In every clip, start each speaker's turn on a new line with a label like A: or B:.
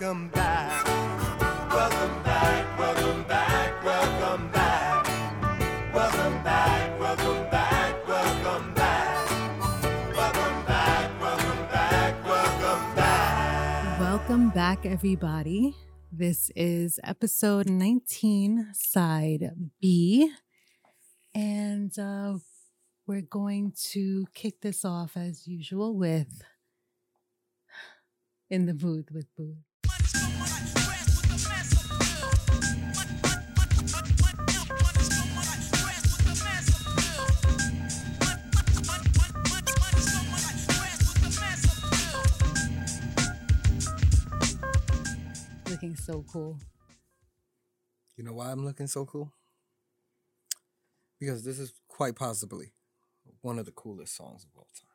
A: welcome back. Welcome back, welcome back, welcome back. Welcome back, welcome back, welcome back. Welcome back, welcome back, welcome back.
B: Welcome back, everybody. This is episode 19, side B. And uh, we're going to kick this off as usual with In the Booth with Booth. Looking so cool.
C: You know why I'm looking so cool? Because this is quite possibly one of the coolest songs of all time.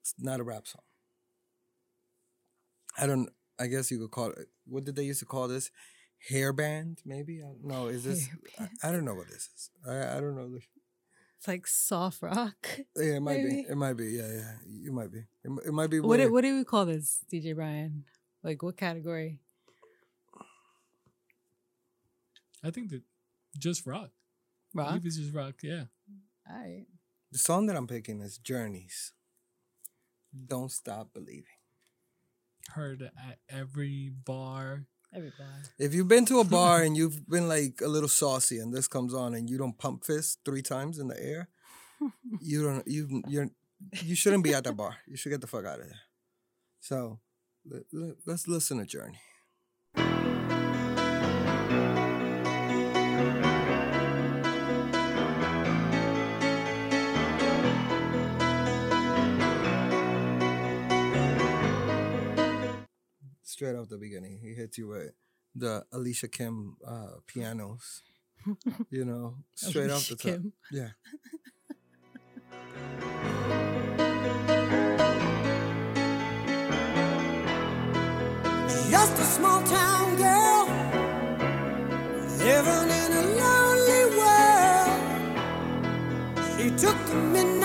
C: It's not a rap song. I don't. I guess you could call it. What did they used to call this? Hairband, maybe. I, no, is this? I, I don't know what this is. I, I don't know. This.
B: It's like soft rock.
C: Yeah, it might
B: Maybe.
C: be. It might be. Yeah, yeah. It might be. It, it might be.
B: What do, what do we call this, DJ Brian? Like what category?
D: I think that just rock. I
B: Rock?
D: believe it's just rock. Yeah.
B: All right.
C: The song that I'm picking is Journeys. Don't stop believing.
D: Heard at every bar.
B: Everybody.
C: If you've been to a bar and you've been like a little saucy and this comes on and you don't pump fist three times in the air, you don't you you're you shouldn't be at that bar. You should get the fuck out of there. So let, let, let's listen to Journey. Straight off the beginning, he hits you with the Alicia Kim uh, pianos. You know, straight off the top.
B: Kim.
C: Yeah.
A: Just a small town girl living in a lonely world. She took the midnight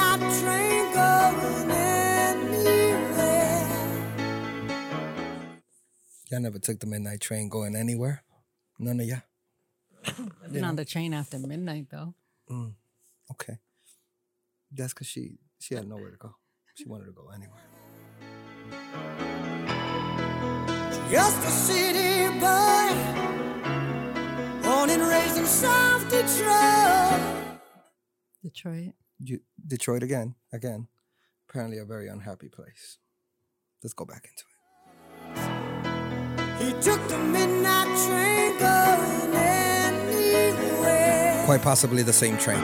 C: Y'all never took the midnight train going anywhere? None of ya?
B: I've been on the train after midnight though.
C: Mm, okay. That's because she she had nowhere to go. She wanted to go anywhere.
A: Just a city boy, born and raised in South Detroit.
B: Detroit.
C: You, Detroit again, again. Apparently a very unhappy place. Let's go back into it. Quite possibly the same train.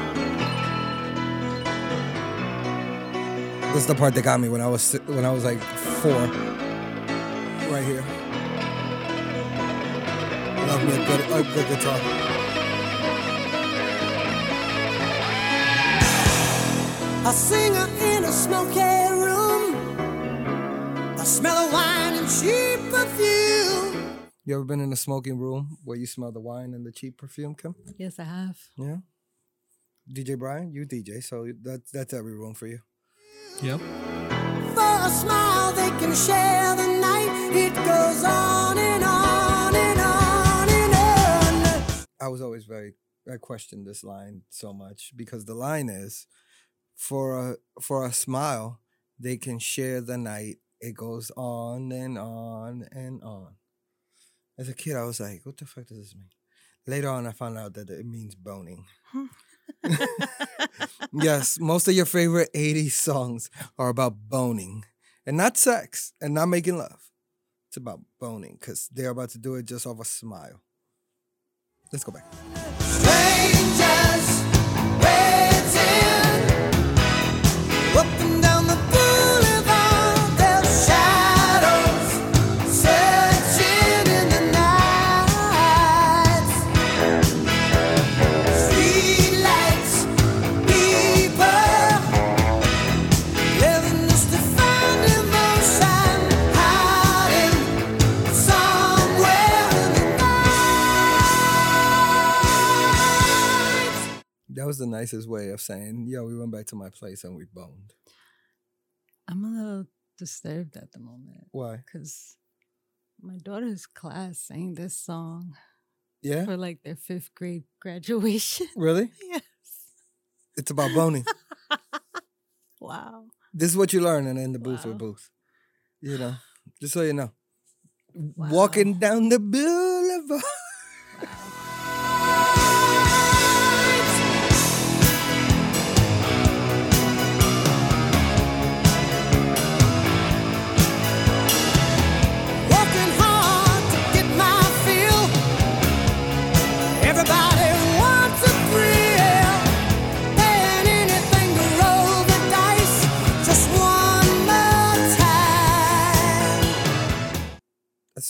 C: This is the part that got me when I was when I was like four. Right here. Love me a good, a good guitar.
A: A singer in a smoky room. The smell of wine and perfume.
C: You ever been in a smoking room where you smell the wine and the cheap perfume, Kim?
B: Yes, I have.
C: Yeah. DJ Brian, you DJ, so that's that's every room for you.
D: Yep.
A: For a smile, they can share the night. It goes on and on and on and on.
C: I was always very I questioned this line so much because the line is for a for a smile they can share the night. It goes on and on and on. As a kid, I was like, "What the fuck does this mean?" Later on, I found out that it means boning. yes, most of your favorite 80s songs are about boning and not sex and not making love. It's about boning because they're about to do it just off a smile. Let's go back.
A: Strangers waiting up
C: was the nicest way of saying, yo, we went back to my place and we boned.
B: I'm a little disturbed at the moment
C: Why?
B: because My daughter's class sang this song
C: Yeah,
B: for like their fifth grade graduation.
C: really?
B: yes.
C: It's about boning.
B: Wow.
C: this is what you learn in, in the booth with
B: Wow.
C: Booth. You know, just so you know. Walking down the boulevard.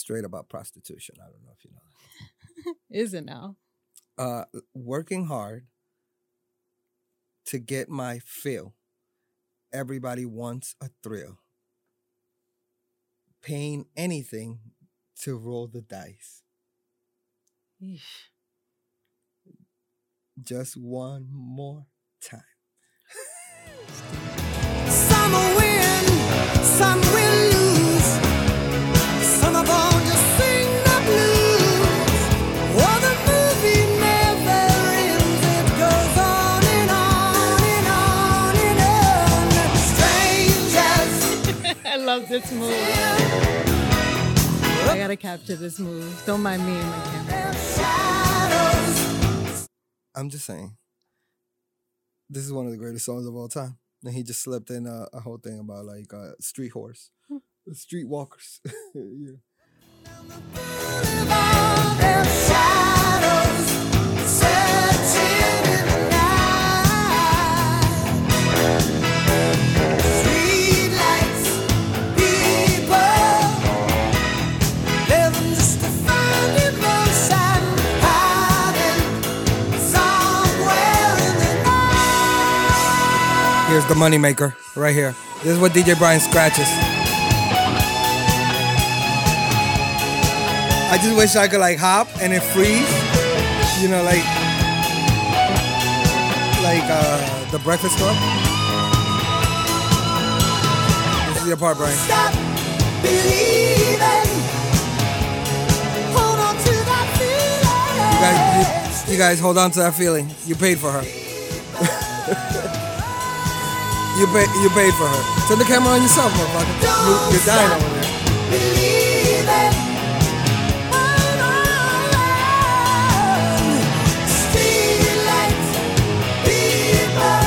C: Straight about prostitution. I don't know if you know that.
B: Is it now?
C: uh, working hard to get my fill. Everybody wants a thrill. Paying anything to roll the dice.
B: Yeesh.
C: Just one more time.
A: Some will win, some will
B: this move. I gotta capture this move. Don't mind me and my camera.
C: I'm just saying. This is one of the greatest songs of all time. And he just slipped in a, a whole thing about like uh, street horse, the street walkers. yeah. Here's the moneymaker right here. This is what DJ Brian scratches. I just wish I could like hop and it freeze. You know, like like uh the Breakfast Club. This is your part, Brian.
A: Stop believing. Hold on to that
C: You guys, you, you guys hold on to that feeling. You paid for her. You paid you paid for her. Turn the camera on yourself, motherfucker. You, you're dying over there.
A: Believe it. Hold on. Streetlights, people.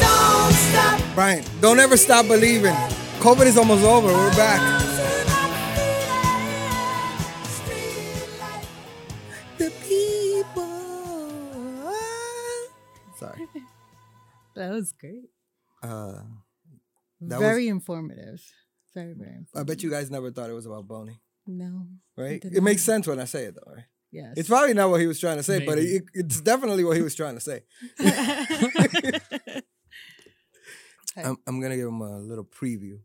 A: Don't stop.
C: Brian, don't ever stop believing. COVID is almost over. We're back.
B: Was great.
C: Uh, That was-
B: very informative. Very, very informative.
C: I bet you guys never thought it was about boning,
B: No.
C: right?
B: did
C: It makes sense when I say it, though, right?
B: Yes.
C: It's probably not what he was trying to say, but it, it's definitely what he was trying to say. I'm, I'm gonna give him a little preview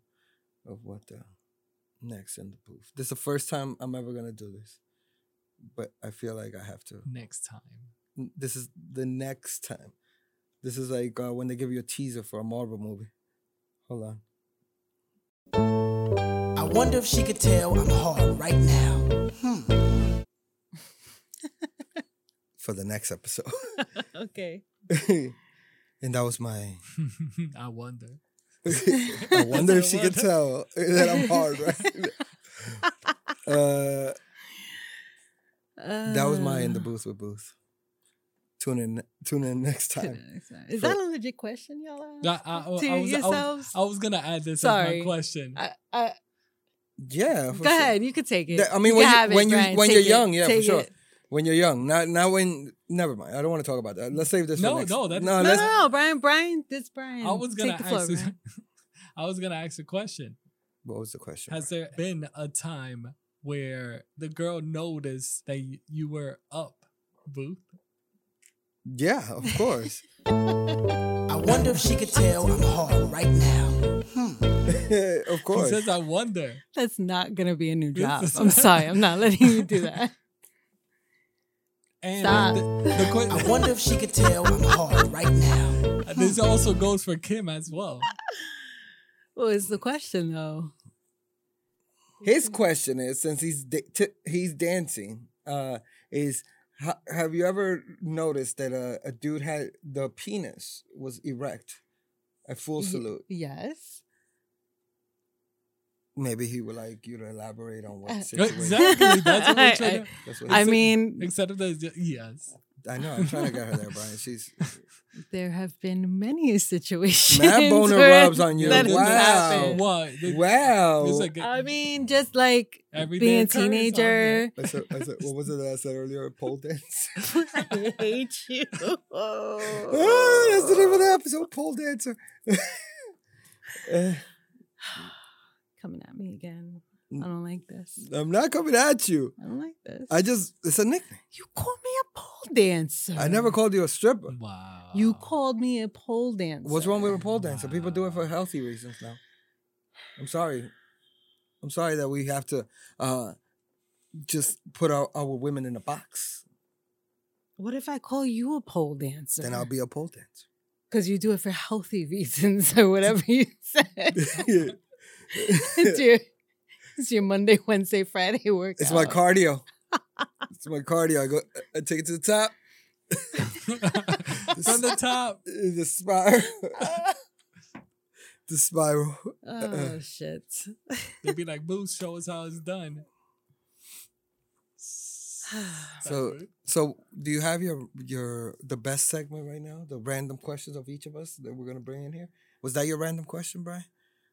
C: of what the next in the booth. This is the first time I'm ever gonna do this, but I feel like I have to.
D: Next time.
C: This is the next time. This is like uh, when they give you a teaser for a Marvel movie. Hold on.
E: I wonder if she could tell I'm hard right now.
C: For the next episode,
B: okay.
C: and that was my.
D: I wonder.
C: I wonder if she could tell that I'm hard, right? uh, that was my in the
B: Uh,
C: booth with Booth. Tune in, tune in next time.
B: next one. Is
C: For-
B: that a legit question, y'all? ask?
D: I, I, I,
B: to
D: was, I, was,
B: yourselves?
D: I was gonna add this
B: Sorry.
D: as my question.
B: I, I,
C: Yeah, for
B: go
C: sure.
B: ahead. You could take it.
C: I mean,
B: You
C: when
B: can
C: you,
B: it,
C: when, you when you're
B: it.
C: young, yeah, for sure.
B: it.
C: When you're young, not not when. Never mind. I don't want to talk about that. Let's save this.
D: No,
C: for next.
D: no, that's-
C: no.
B: No, no, no, Brian. Brian, this Brian.
D: I was gonna
B: take the floor,
D: ask.
B: Brian.
D: I was gonna ask a question.
C: What was the question?
D: Has there been a time where the girl noticed that you were up, Booth?
C: Yeah, of course.
E: I wonder if she could tell I'm hard right now.
C: of course.
D: He
C: course.
D: says, "I wonder."
B: That's not gonna be a new job. I'm sorry. I'm not letting you do that.
D: And
B: Stop.
D: the, the
E: I wonder if she could tell I'm hard right now.
D: this also goes for Kim as well.
B: What was the question though?
C: His question is, since he's da- t- he's dancing, uh, is ha- have you ever noticed that a, a dude had the penis was erect, a full
B: Ye-
C: salute?
B: Yes.
C: Maybe he would like you to elaborate on what
B: Uh,
C: situation.
D: Exactly. That's what we're trying to.
C: That's what
B: I mean,
D: Except if there's yes.
C: I know. I'm trying to get her there, Brian. She's
B: there have been many situations.
C: Mad boner rubs on you.
B: that
C: Wow.
B: happened.
D: What? The-
C: wow.
D: It's like a-
B: I mean, just like
D: Everyday
B: being a teenager.
C: I said, I said, what was it that I said earlier? Pole dance.
B: I hate you.
C: ah, that's the name of the episode. Pole dancer. Eh,
B: Coming at me again. I don't like this.
C: I'm not coming at you.
B: I don't like this.
C: I just it's a nickname.
B: you called me a pole dancer.
C: I never called you a stripper.
D: wow.
B: You called me a pole dancer.
C: What's wrong with a pole dancer? People do it for healthy reasons now. I'm sorry. I'm sorry that we have to uh just put our, our women in a box.
B: What if I call you a pole dancer?
C: Then I'll be a pole dancer.
B: because you do it for healthy reasons or whatever you said.
C: Yeah.
B: It's, your, Monday, Wednesday, Friday workout.
C: It's my cardio. it's my cardio. I go uh, I take it to the top.
D: From the top.
C: The spiral. the spiral.
B: Oh uh-uh. shit!
D: They'd be like, Booth, show us how it's done.
C: So so do you have your your the best segment right now? The random questions of each of us that we're gonna bring in here? Was that your random question, Brian?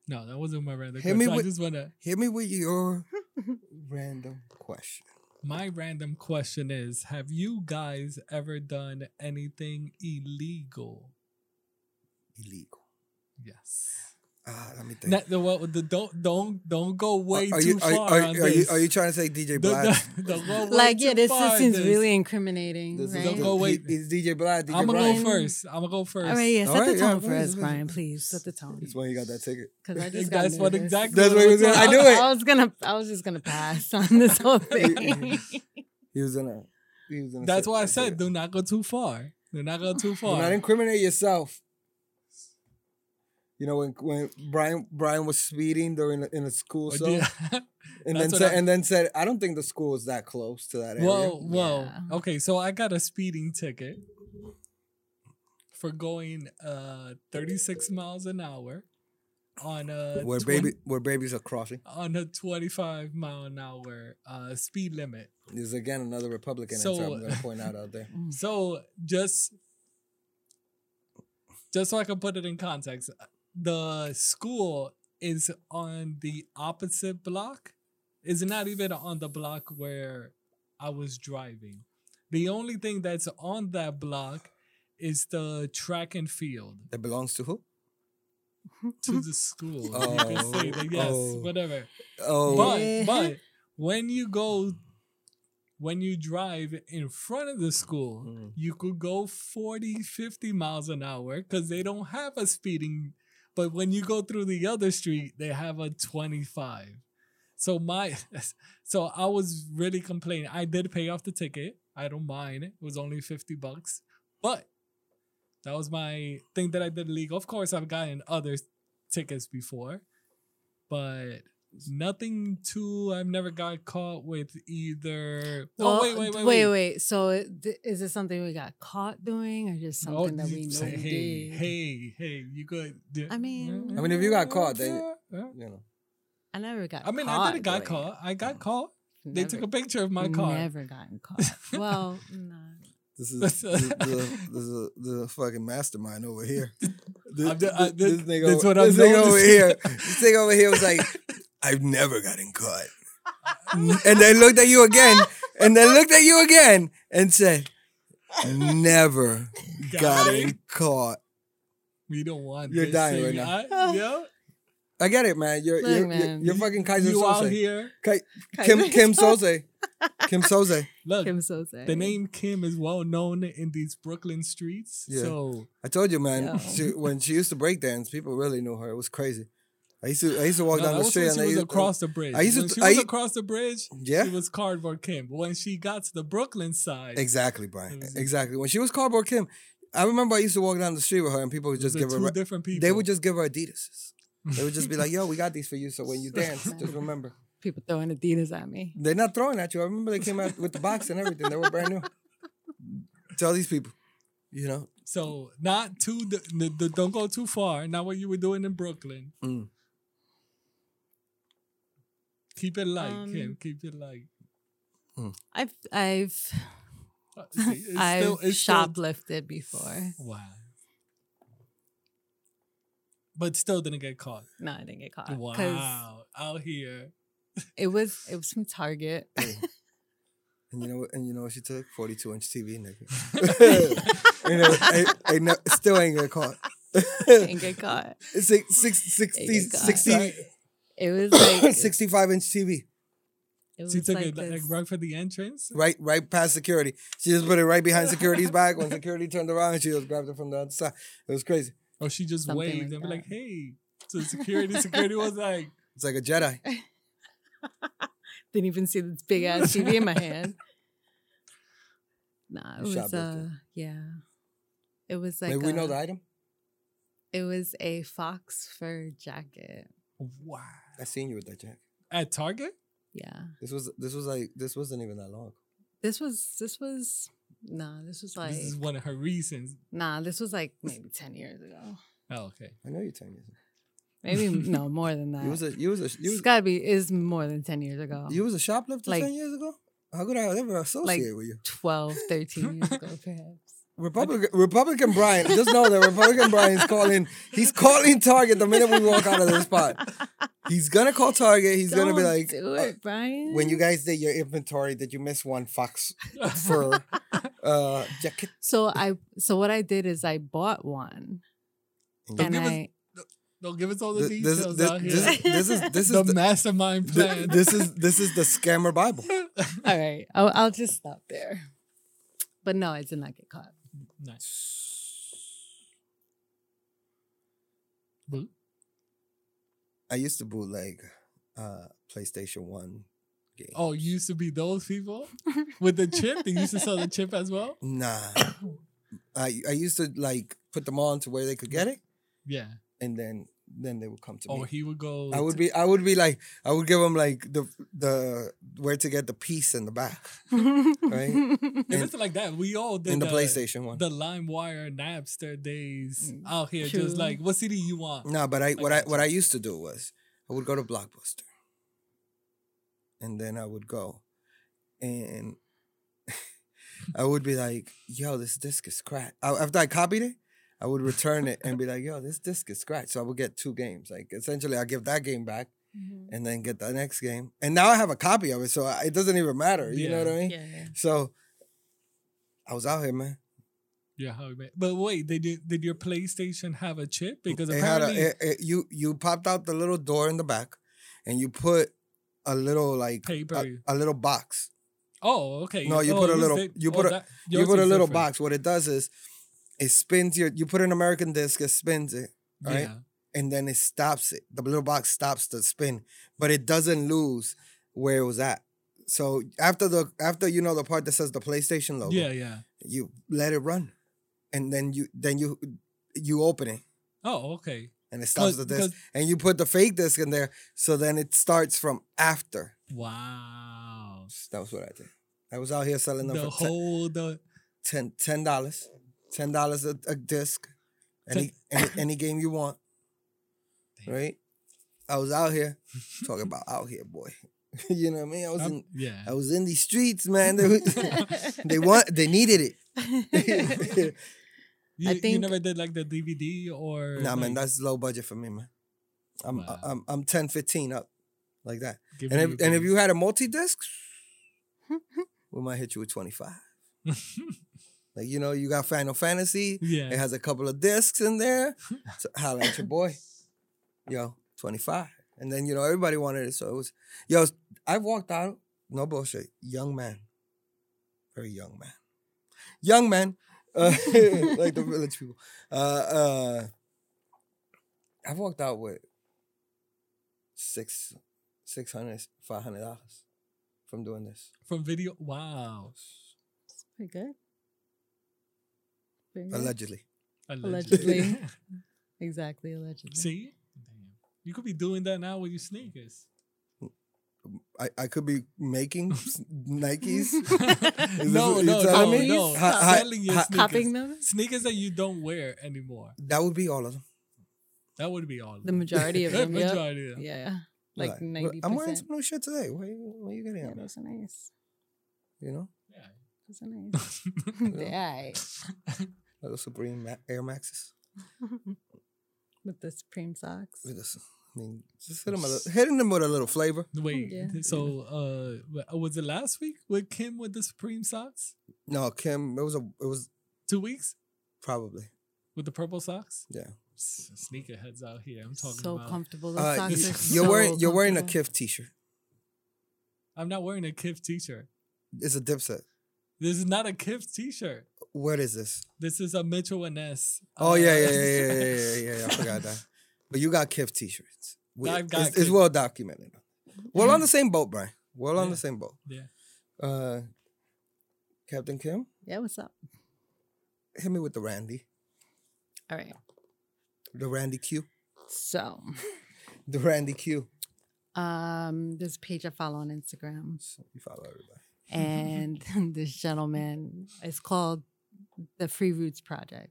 D: No, that wasn't my random
C: Hit me
D: question. I just wanna
C: Hit me with your random question.
D: my random question is have you guys ever done anything illegal?
C: Illegal.
D: Yes.
C: Ah, let me think.
D: Not the, well, the don't don't don't go way
C: are,
D: too
C: you, are,
D: far
C: are,
D: on
C: are, you,
D: this.
C: are you trying to say DJ
D: The-
C: Black?
D: the- don't go way
B: like, yeah,
D: too
B: this
D: far
B: just seems really incriminating,
C: This
B: right?
D: Don't go wait.
C: He, he's DJ Black. DJ
D: I'm gonna go first. I'm gonna go first.
B: All right, yeah, set
C: right,
B: the
C: yeah,
B: tone for
C: please,
B: us. Brian. Please set the tone.
C: That's why you got that ticket.
B: Because I just got
D: That's what exactly.
C: That's what he was
D: I'm
C: gonna- I knew it.
B: I was gonna. I was just gonna pass on this whole thing.
C: He was in a. He was in a
D: That's why I said do not go too far. Do not go too
C: Do
D: far.
C: not incriminate yourself. You know when when Brian Brian was speeding during a- in a school
D: Or
C: so
D: do-
C: and then said
D: I-
C: and then said I don't think the school is that close to that area.
D: Whoa, whoa.
B: Yeah.
D: Okay, so I got a speeding ticket for going uh 36 miles an hour on a
C: where
D: 20
C: baby where babies are crossing.
D: on a 25 mile an hour uh speed limit.
C: There's again another Republican
D: So-
C: answer I'm gonna point out out there.
D: So just just so I can put it in context, the school is on the opposite block. Is not even on the block where I was driving. The only thing that's on that block is the track and field
C: That belongs to who?
D: to the school. oh, you can say that, yes,
C: Oh.
D: whatever.
C: Oh
D: But but when you go when you drive in front of the school,
C: Mm.
D: you could go 40, 50 miles an hour because they don't have a speeding. But when you go through the other street, they have a 25. So my so I was really complaining. I did pay off the ticket. I don't mind. It was only 50 bucks. But that was my thing that I did legal. Of course, I've gotten other tickets before, but nothing too. I've never got caught with either.
B: Oh, well,
D: oh wait, wait, wait,
B: wait, wait. So, th- is it something we got caught doing, or just
D: Oh,
B: something that we
D: you
B: know
D: say,
B: we
D: hey,
B: did?
D: hey, hey, you good? do-
B: I mean-
C: I mean, if you got caught, then-
D: Yeah, yeah.
C: you know.
B: I never got.
D: I mean,
B: caught
D: I did got
B: doing
D: caught. I got caught. They took a picture of my car.
B: Never gotten caught. well, no.
C: This is this, this, this is the fucking mastermind over here. This,
D: I'm the- I-
C: this,
D: this-
C: nigga,
D: that's what
C: this nigga over here. This thing over here was like, I've never gotten caught. and then looked at you again, and then looked at you again, and said, "Never
D: Got
C: gotten caught."
D: We don't want.
C: You're
D: this
C: dying right now.
D: I, yeah,
C: I get it, man. You're
B: Look,
C: you're, you're,
B: man.
C: you're fucking Keyser
D: you out
C: Soze.
D: here.
C: Kai- Kim Kim Soze. Kim Soze.
D: Look,
B: Kim Soze.
D: the name Kim is well known in these Brooklyn streets.
C: Yeah.
D: So
C: I told you, man.
B: Yo.
C: She, when she used to break dance, people really knew her. It was crazy. I used to I used to walk
D: No,
C: down the street
D: when
C: and
D: she
C: I
D: was
C: used,
D: across the bridge.
C: I used to-
D: when she
C: I
D: was
C: u-
D: across the bridge,
C: Yeah.
D: she was cardboard Kim. When she got to the Brooklyn side,
C: Exactly, Brian. Exactly. When she was cardboard Kim, I remember I used to walk down the street with her and people would just
D: are
C: give her
D: two
C: re-
D: different people.
C: they would just give her Adidas. They would just be like, "Yo, we got these for you." So when you dance, just remember
B: People throwing Adidas at me.
C: they're not throwing at you. I remember they came out with the box and everything. They were brand new. Tell these people, you know,
D: So not too. The, the, the- don't go too far. Not what you were doing in Brooklyn.
C: Mm.
D: Keep it light,
B: Um,
D: Kim. Keep it light.
B: I've I've
D: Uh, see, it's
B: I've
D: still- it's still-
B: shoplifted before.
D: Wow. But still didn't get caught.
B: No, I didn't get caught. 'cause
D: Wow. Out here.
B: It was it was from Target.
C: and you know, and you know what she took? Forty-two inch TV, nigga. you know, I, I ne- still ain't get caught.
B: didn't get caught.
C: Six, six, 60,
B: Ain't get caught.
C: 60
B: It was like
C: 65 inch TV,
B: it
D: She took
B: like
D: it like right for the entrance.
C: right, right past security. She just put it right behind security's back. When security turned around, she just grabbed it from the other side. It was crazy.
D: Or she just
B: Something
D: waved
B: like
D: and be like, hey. So security, security was like,
C: It's like a Jedi.
B: didn't even see this big ass TV in my hand. Nah, it
C: You
B: was uh
C: shoplifted.
B: yeah. It was like
C: Maybe we know the item.
B: It was a fox fur jacket.
D: Wow.
C: I seen you with that jacket.
D: At Target?
B: Yeah.
C: This was this was like this wasn't even that long.
B: This was this was nah, this was like
D: this is one of her reasons.
B: nah, this was like maybe ten years ago.
D: Oh, okay.
C: I know you're ten years.
B: Maybe no more than that.
C: You was a you was a you
B: it's
C: was,
B: gotta be is more than ten years ago.
C: you was a shoplifter
B: Like-
C: ten years ago. How could I ever associate with you?
B: 12, 13 years ago, perhaps.
C: Republican Republican Brian, just know that Republican Brian's calling. He's calling Target the minute we walk out of this spot. He's gonna call Target. He's gonna be like,
B: do
C: "Uh,
B: it, Brian.
C: when you guys did your inventory, did you miss one fox fur uh, jacket?
B: so I so what I did is I bought one
C: And
D: Don't
B: and
D: give us
B: I
D: Don't give us all the
C: this,
D: details
C: this,
D: out here.
C: this, this is this is the,
D: mastermind plan.
C: this is this is the scammer Bible.
B: all right. I'll, I'll just stop there. But no, I did not get caught.
D: Nice. Boo.
C: I used to bootleg uh, PlayStation One games.
D: Oh, you used to be those people with the chip. They used to sell the chip as well.
C: Nah. I I used to like put them on to where they could get it,
D: Yeah.
C: and then then they would come to
D: Oh,
C: me.
D: Oh, he would go.
C: I would be I would be like I would give them like the the where to get the piece in the back, right?
D: If it's like that, we all did
C: in the PlayStation one.
D: the LimeWire Napster days
B: Mm,
D: out here.
B: true.
D: Just like, what CD you want?
C: No, but I what I
D: got
C: what I used to do was I would go to Blockbuster, and then I would go, and I would be like, "Yo, this disc is scratched." I- After I copied it, I would return it and be like, "Yo, this disc is scratched." So I would get two games. Like essentially, I give that game back
B: Mhm.
C: and then get the next game. And now I have a copy of it, so I- it doesn't even matter. You know what I mean?
B: yeah, yeah.
C: So I was out here, man.
D: Yeah, how you made- But wait, did you, did your PlayStation have a chip? Because
C: It had a,
D: apparently
C: it- it- you you popped out the little door in the back, and you put a little like
D: Paper.
C: a, a little box.
D: Oh, okay.
C: No, you
D: Oh,
C: put a little-
D: di-
C: you
D: oh,
C: put a-
D: that-
C: you put a little
D: different.
C: box. What it does is it spins your. You put an American disc, it spins it, right?
D: Yeah.
C: and then it stops it. The little box stops the spin, but it doesn't lose where it was at. So after the after you know the part that says the PlayStation logo,
D: Yeah, yeah.
C: you let it run, and then you then you you open it
D: Oh, okay.
C: and it stops the disc, and you put the fake disc in there. So then it starts from after.
D: Wow.
C: That was what I did. I was out here selling them
D: The
C: for ten-
D: whole the
C: ten ten dollars, ten dollars a, a disc, any, any any game you want,
D: Damn.
C: right? I was out here talking about out here, boy. you know what I mean? I was
D: um,
C: in
D: yeah.
C: I was in these streets, man. They, was- they want they needed it.
D: You,
B: I
D: you
B: think-
D: never did like the DVD or
C: nah, man, that's low budget for me, man. I'm
D: Wow.
C: I'm I'm 10, 15 up, like that.
D: give
C: And if and if you had a multi disc, we might hit you with twenty five. Like you know, you got Final Fantasy.
D: yeah.
C: It has a couple of discs in there. So holla at your boy. Yo, 25. And then, you know, everybody wanted it. So it was, yo, I walked out, no bullshit, young man. Very young man. Young man. Uh, like the village people. Uh, uh, I walked out with six, six hundred, five hundred dollars from doing this.
D: From video. Wow.
B: Pretty. Pretty good.
C: Allegedly.
B: Allegedly. Exactly, allegedly.
D: See? You could be doing that now with your sneakers.
C: I, I could be making Nikes. Is
D: no, no,
C: you're
D: no,
C: me?
D: no.
C: Hi- hi-
D: Selling your
C: hi-
D: sneakers.
B: Copying them?
D: Sneakers that you don't wear anymore.
C: That would be all of them.
D: That would be all. of
B: The
D: them.
B: majority of
D: The
B: them. yep.
D: majority of them.
B: Yeah. Like
C: Like,
B: ninety
C: I'm wearing some new shit today. Where you, where you getting
B: Yeah,
C: at?
B: those are nice.
C: You know,
D: Yeah.
B: Those are nice. yeah.
C: Little Supreme Ma- Air Maxes.
B: With the Supreme socks.
C: With this, I mean, just hit them a little, hitting them with a little flavor.
D: Wait,
B: Yeah.
D: so uh, was it last week with Kim with the Supreme socks?
C: No, Kim, it was a, it was
D: Two weeks
C: probably
D: with the purple socks?
C: yeah.
D: S- Sneakerheads out here. I'm talking
B: So
D: about.
B: comfortable. Those
C: Uh,
B: socks
C: you,
B: are
C: you're
B: so
C: wearing you're wearing a. Kith t-shirt.
D: I'm not wearing a Kith t-shirt.
C: It's a Dipset.
D: This is not a Kith t-shirt.
C: What is this?
D: This is a Mitchell and Ness.
C: Oh
D: uh,
C: yeah, yeah, yeah, yeah, yeah, yeah, yeah. I forgot that. But you got Kith t-shirts. We-
D: I've got
C: it's, it's well documented. We're on the same boat, Brian. We're on
D: Yeah.
C: the same boat.
D: Yeah.
C: Uh, Captain Kim,
B: Yeah, what's up?
C: hit me with the Randy,
B: All right.
C: the Randy Q,
B: So,
C: the Randy Q.
B: um, this page I follow on Instagram,
C: So you follow everybody.
B: and this gentleman is called the Free Roots Project.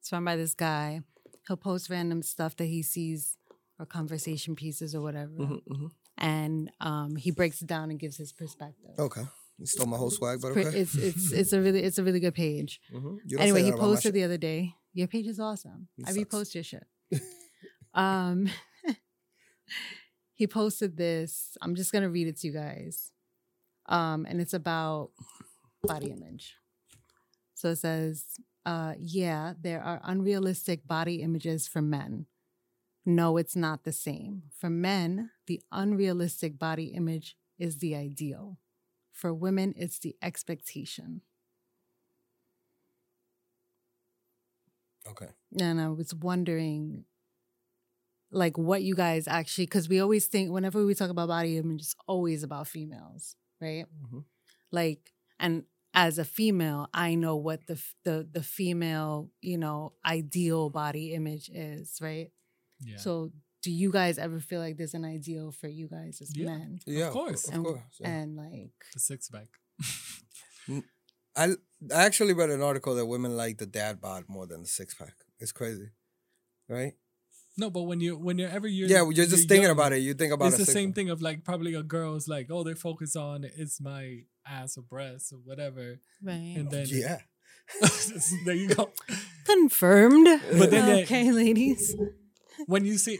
B: It's run by this guy. He'll post random stuff that he sees or conversation pieces or whatever,
C: Mhm, mhm.
B: and um, he breaks it down and gives his perspective.
C: Okay, you stole my whole swag, but okay.
B: It's it's it's a really it's a really good page.
C: Mhm.
B: Anyway, he
C: that about my
B: posted the other day. Your page is awesome.
C: He
B: I
C: sucks.
B: repost your shit. um, he posted this. I'm just gonna read it to you guys. Um, and it's about body image. So says, uh, "Yeah, there are unrealistic body images for men. No, it's not the same. For men, the unrealistic body image is the ideal. For women, it's the expectation."
C: Okay.
B: and I was wondering, like, what you guys actually, because we always think whenever we talk about body image, it's always about females, right?
C: Mhm.
B: Like, and as a female, I know what the the the female, you know, ideal body image is, right?
D: Yeah.
B: So, do you guys ever feel like there's an ideal for you guys as
D: Yeah.
B: men?
C: Yeah, of
D: course.
C: of, course. yeah.
B: and like,
D: the six pack.
C: Mm, I I actually read an article that women like the dad bod more than the six pack. It's crazy, right?
D: no, but when you when you're ever you're
C: yeah, you're just thinking
D: young,
C: about it. You think about
D: it's
C: a
D: the
C: six
D: same
C: pack.
D: thing of like probably a girl's like, oh, they focus on it's my ass or breasts or whatever,
B: right?
D: and then
C: Yeah.
D: there you go.
B: Confirmed.
D: But then they-
B: okay, ladies.
D: when you see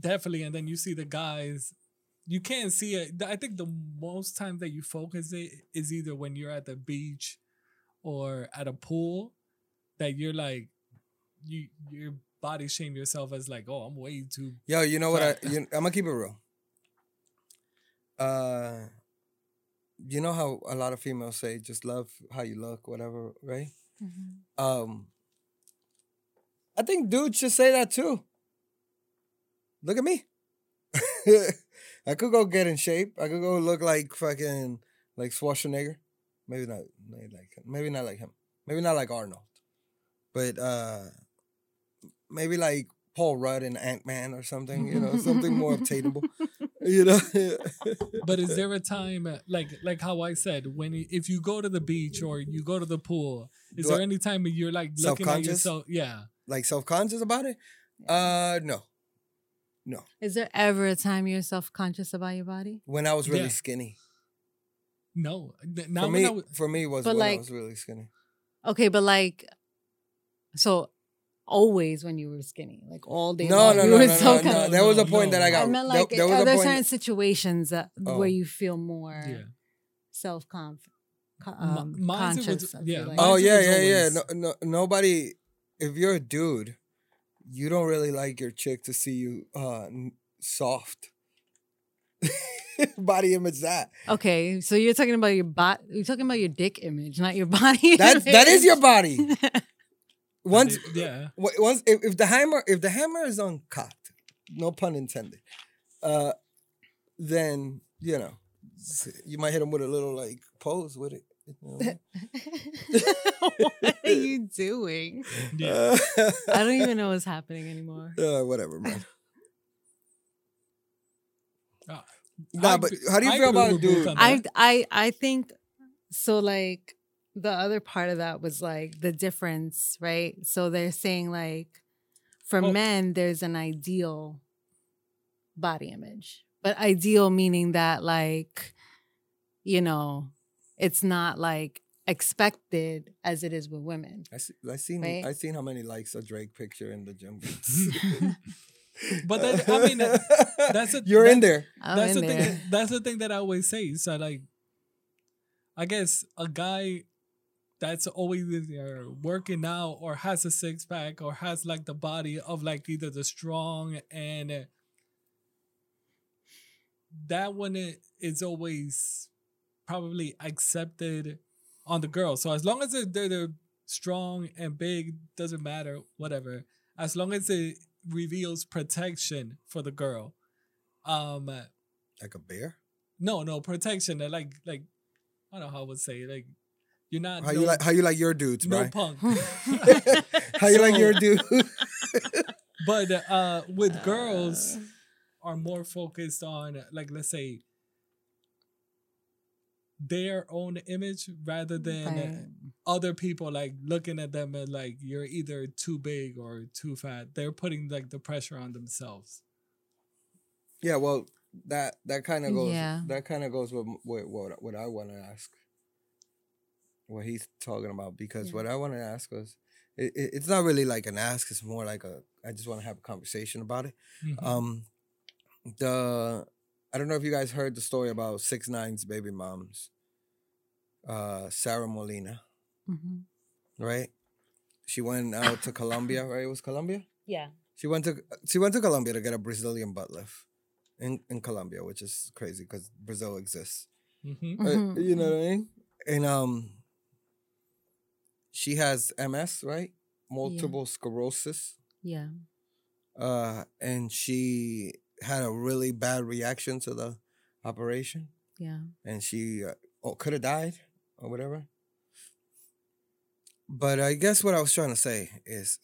D: definitely, and then you see the guys, you can't see it. I think the most time that you focus it is either when you're at the beach or at a pool, that you're like, you your body shame yourself as like, oh, I'm way too.
C: Yo, you know what? I, you, I'm gonna keep it real. Uh, you know how a lot of females say just love how you look, whatever, right? Um, I think dudes should say that too. Look at me. I could go get in shape. I could go look like fucking like Schwarzenegger. Maybe not, maybe like him. Maybe not like him. Maybe not like Arnold. But uh maybe like Paul Rudd and Ant Man or something. You know, something more obtainable. You know.
D: But is there a time uh, like like how I said when if you go to the beach or you go to the pool, is
C: Do
D: there
C: I-
D: any time you're like looking at
C: Self-conscious?
D: yourself? Yeah.
C: like self conscious about it? Uh, no. No.
B: Is there ever a time you're self conscious about your body?
C: When I was really
D: Yeah.
C: skinny.
D: No. Th- Now
C: For
D: when
C: me,
D: I w-
C: for me was
B: But
C: when I was really skinny.
B: Okay, but like, so always when you were skinny, like all day
C: No,
B: long,
C: no,
B: you
C: no,
B: were
C: no,
B: so
C: no,
B: kind
C: no.
B: of-
C: There was a
D: No,
C: point that I got.
B: I meant like,
C: there, was
B: are there certain situations that,
C: Oh.
B: where you feel more
D: yeah.
B: self conf
D: Mi-
B: um,
D: mine's it was-
B: conscious?
D: Yeah,
B: like.
C: Oh
D: Mine's
C: yeah,
D: was
C: yeah, yeah. No, no, nobody. If you're a dude, you don't really like your chick to see you uh soft. Body image that.
B: Okay, so you're talking about your body. You're talking about your dick image, not your body.
C: That that is your body. Once
D: yeah.
C: once if, if the hammer if the hammer is uncocked, no pun intended, uh, then you know you might hit him with a little like pose with it. you know?
B: what are you doing?
D: Yeah.
B: I don't even know what's happening anymore.
C: Uh, whatever, man.
D: Uh,
C: Nah,
D: I
C: but how do you
D: I
C: feel about a dude?
B: I. I I think so like the other part of that was like the difference, right? So they're saying like for
D: Oh.
B: men there's an ideal body image. But ideal meaning that like you know, it's not like expected as it is with women.
C: I see, I seen
B: Right?
C: I seen how many likes a Drake picture in the gym.
D: But that- I mean, that's a-
C: you're in
D: that-
C: there.
B: I'm
D: that's
B: in
D: the thing.
B: there.
D: that- That's the thing that I always say. So like, I guess a guy that's always either working out or has a six pack or has like the body of like either the strong and that one is always probably accepted on the girl. So as long as they're, they're, strong and big, doesn't matter, whatever. As long as it reveals protection for the girl. Um,
C: Like a bear?
D: no, no protection. Like, like I don't know how I would say. Like, you're not
C: How
D: no,
C: you like how you like your dudes,
D: no
C: Brian?
D: punk.
C: how you like your dude?
D: but uh, with girls, are more focused on like let's say their own image rather than
B: Right.
D: other people like looking at them and like you're either too big or too fat. They're putting like the pressure on themselves.
C: yeah, well, that that kind of goes.
B: Yeah.
C: That kind of goes with, with what what I want to ask. What he's talking about because
B: Yeah.
C: what I want to ask was, it, it, it's not really like an ask. It's more like a. I just want to have a conversation about it.
D: Mhm.
C: Um, the I don't know if you guys heard the story about Six Nine's baby moms. Uh, Sara Molina,
B: Mhm.
C: right? She went out to Colombia, right? It was Colombia.
B: Yeah.
C: She went to she went to Colombia to get a Brazilian butt lift in in Colombia, which is crazy because Brazil exists.
D: Mhm.
C: Uh,
B: Mhm,
C: you know what I mean? And um, she has MS, right? Multiple sclerosis.
B: Yeah.
C: Uh, and she had a really bad reaction to the operation,
B: Yeah.
C: and she uh, oh, could have died or whatever. But I guess what I was trying to say is,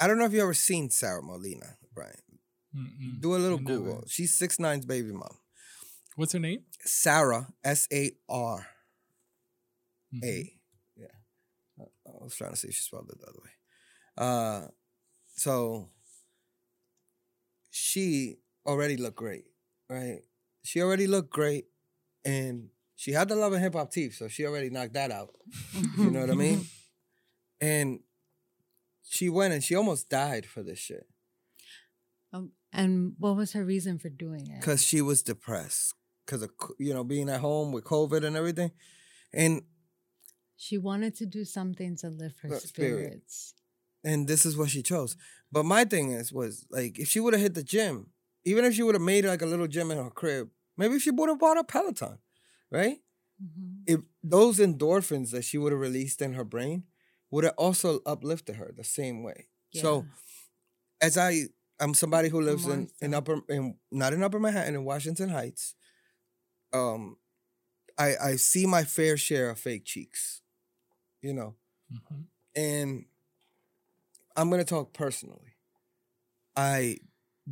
C: I don't know if you ever seen Sara Molina, Brian.
D: Mm-mm.
C: Do a little
D: never.
C: Google. She's six nine's baby mom.
D: What's her name?
C: Sarah S A R. A. I was trying to see if she spelled it the other way. Uh so she already looked great, right? She already looked great and she had the love and hip hop teeth, so she already knocked that out. You know what I mean? And she went and she almost died for this shit
B: Um, and what was her reason for doing it?
C: because she was depressed because of you know being at home with COVID and everything. And
B: She wanted to do something to lift her
C: spirit.
B: spirits.
C: and this is what she chose. But my thing is, was like if she would have hit the gym, even if she would have made like a little gym in her crib, maybe she would have bought a Peloton, right?
B: Mhm.
C: If those endorphins that she would have released in her brain would have also uplifted her the same way. So as I, I'm somebody who lives in in upper, in not in Upper Manhattan, in Washington Heights. Um, I I see my fair share of fake cheeks, you know
D: Mhm.
C: and I'm gonna talk personally. I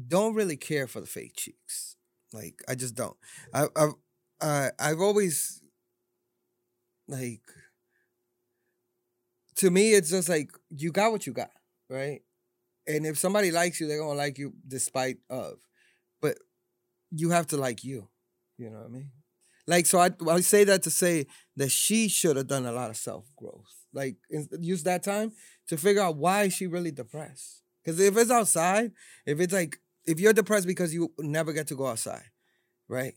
C: don't really care for the fake cheeks. Like I just don't. I I've I, I've always like to me it's just like you got what you got, right? And if somebody likes you, they're gonna like you despite of. But you have to like you. You know what I mean? Like so I I say that to say that she should have done a lot of self growth. Like in- use that time to figure out why is she really depressed. Because if it's outside, if it's like if you're depressed because you never get to go outside, right?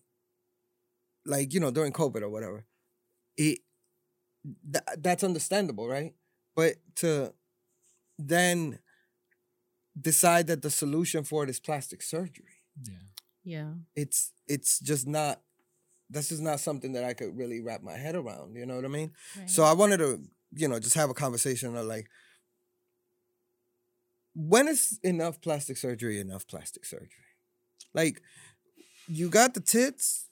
C: Like you know during COVID or whatever, it tha- that's understandable, right? But to then decide that the solution for it is plastic surgery,
D: Yeah.
B: Yeah.
C: it's it's just not. That's is not something that I could really wrap my head around. You know what I mean? So I wanted to, you know, just have a conversation of like, when is enough plastic surgery enough plastic surgery? Like, you got the tits,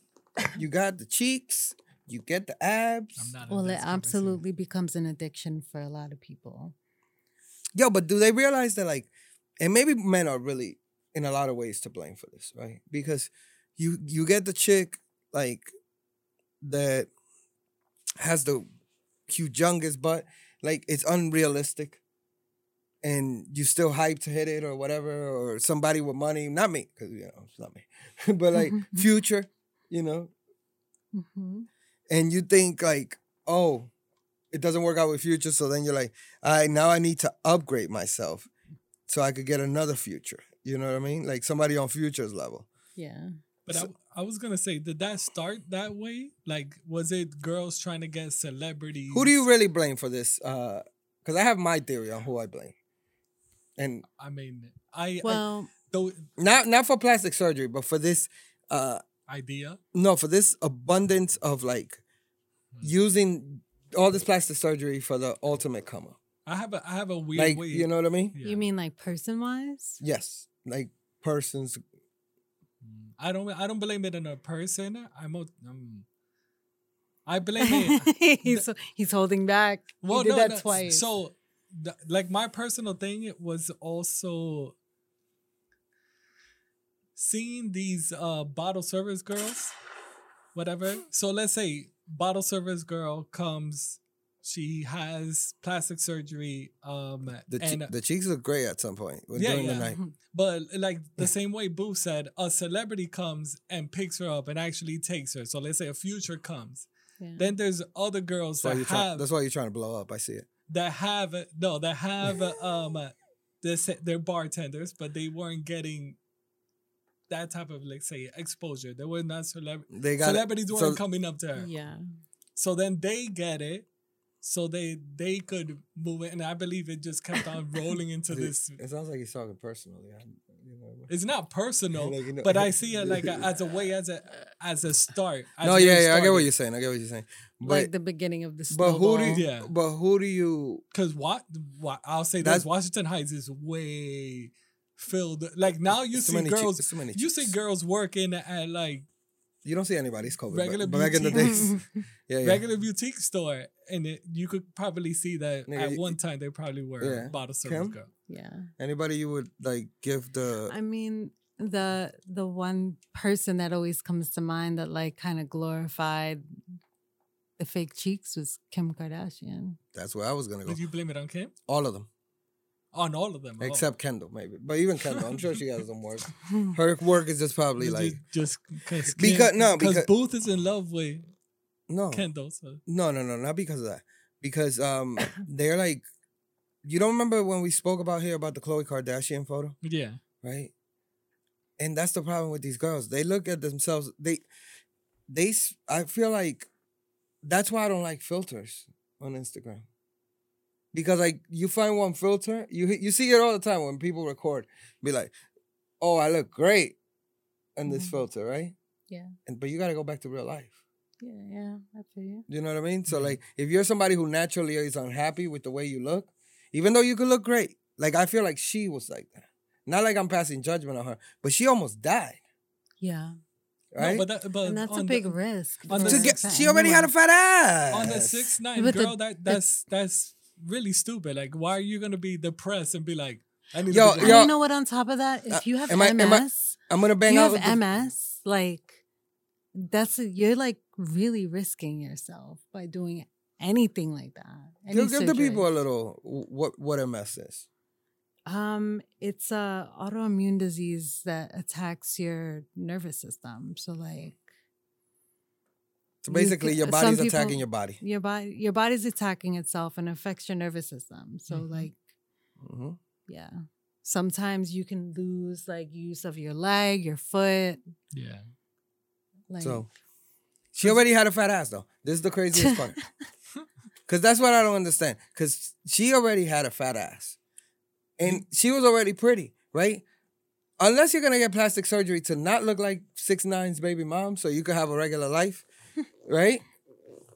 C: you got the cheeks, you get the abs.
D: I'm not.
B: well, it absolutely becomes an addiction for a lot of people.
C: Yo, but do they realize that like, and maybe men are really in a lot of ways to blame for this, right? Because you you get the chick like that has the humongous butt, like it's unrealistic, and you still hype to hit it or whatever, or somebody with money, not me, because you know it's not me, but like future, you know,
B: Mhm.
C: and you think like, oh, it doesn't work out with future, so then you're like, I now I need to upgrade myself so I could get another future. You know what I mean? Like somebody on future's level.
B: Yeah.
D: But
C: So-
D: I, I was gonna say, did that start that way? Like, was it girls trying to get celebrities?
C: Who do you really blame for this? Uh because I have my theory on who I blame. And
D: I mean, I, I
B: Well,
D: though
C: not not for plastic surgery, but for this uh
D: idea.
C: no, for this abundance of like using all this plastic surgery for the ultimate come up.
D: I have a I have a weird
C: Like,
D: way.
C: you know what I mean?
D: Yeah.
B: you mean like person wise?
C: Yes. Like persons
D: I don't I don't blame it on a person. I'm a, um, I blame it.
B: he's he's holding back.
D: Well,
B: he did
D: no,
B: that
D: no,
B: twice.
D: So, the, like my personal thing was also seeing these uh bottle service girls, whatever. So let's say bottle service girl comes, she has plastic surgery, um,
C: the che-
D: and
C: the cheeks look great at some point
D: Yeah,
C: during
D: yeah.
C: the night.
D: but like the same way Boo said, a celebrity comes and picks her up and actually takes her. So let's say a future comes.
B: Yeah.
D: Then there's other girls
C: That's why,
D: that
C: you're trying,
D: have
C: that's why you're trying to blow up. I see it.
D: that have no that have um this they're bartenders, but they weren't getting that type of like say exposure. They were not celeb-
C: They got
D: celebrities
C: it.
D: weren't
C: So-
D: coming up to her.
B: yeah.
D: So then they get it. So they they could move it, and I believe it just kept on rolling into
C: It-
D: this.
C: It sounds like he's talking personally. I, you know,
D: It's not personal,
C: Like, you know-
D: but I see it like a, as a way as a as a start. as
C: no,
D: where
C: yeah,
D: it
C: yeah, I get what you're saying. I get what you're saying. But
B: like the beginning of the
C: but who do you,
D: Yeah.
C: but who do you
D: Because what, what I'll say
C: That's-
D: this: Washington Heights is way filled. Like now, you see
C: many
D: girls.
C: so many
D: you see girls working at like
C: you don't see anybody's COVID.
D: Regular
C: but, but back in the days, yeah, yeah.
D: regular boutique store, and it, you could probably see that
C: Nigga,
D: at
C: you-
D: one time they probably were
C: Yeah.
D: bottle service
C: Kim?
D: girl.
B: yeah.
C: Anybody you would like give the
B: I mean, the the one person that always comes to mind that like kind of glorified the fake cheeks was Kim Kardashian.
C: that's where I was gonna go.
D: Did you blame it on Kim?
C: All of them
D: On all of them, oh.
C: except Kendall, maybe. But even Kendall, I'm sure she has some work. Her work is just probably
D: Ju-
C: like
D: just because
C: Because- no,
D: because
C: because-
D: Booth is in love with
C: no,
D: Kendall. So
C: no, no, no, not because of that. Because um, they're like, you don't remember when we spoke about here about the Khloe Kardashian photo,
D: yeah,
C: right? And that's the problem with these girls. They look at themselves. They, they. I feel like that's why I don't like filters on Instagram. Because like you find one filter, you you see it all the time when people record, be like, "Oh, I look great," in this
B: Mhm.
C: filter, right?
B: Yeah.
C: And but you got to go back to real life.
B: Yeah, yeah, I feel you.
C: You know what I mean? So
D: Mhm.
C: like if you're somebody who naturally is unhappy with the way you look, even though you could look great, like I feel like she was like that. Not like I'm passing judgment on her, but she almost died,
B: Yeah.
C: right?
D: no, but that, but
B: And that's a big
D: the,
B: risk.
D: on the-
C: to get, she already had a fat ass.
D: on the six nine
B: But the-
D: girl. that that's that's really stupid. Like, why are you gonna be depressed and be like, I need
C: Yo,
D: to
B: And
C: yo,
B: you know what? On top of that, if
C: Uh,
B: you have
C: am I-
B: MS,
C: am I- I'm gonna bang
B: you
C: out.
B: have
C: with the-
B: MS, like that's a, you're like really risking yourself by doing anything like that. Any
C: Give, give the people a little what what MS is.
B: Um, it's a autoimmune disease that attacks your nervous system. So like
C: So basically,
B: ca-
C: your
B: some
C: body's
B: people-
C: attacking your body.
B: your body, your body's attacking itself and affects your nervous system. So
C: Mm-hmm.
D: Mhm.
B: like
C: hmm
B: yeah, sometimes you can lose like use of your leg, your foot.
D: yeah.
B: Like
C: So she already had a fat ass though. This is the craziest part. Cause that's what I don't understand. Cause she already had a fat ass. And she was already pretty, right? Unless you're gonna get plastic surgery to not look like six nine's baby mom, so you could have a regular life, right?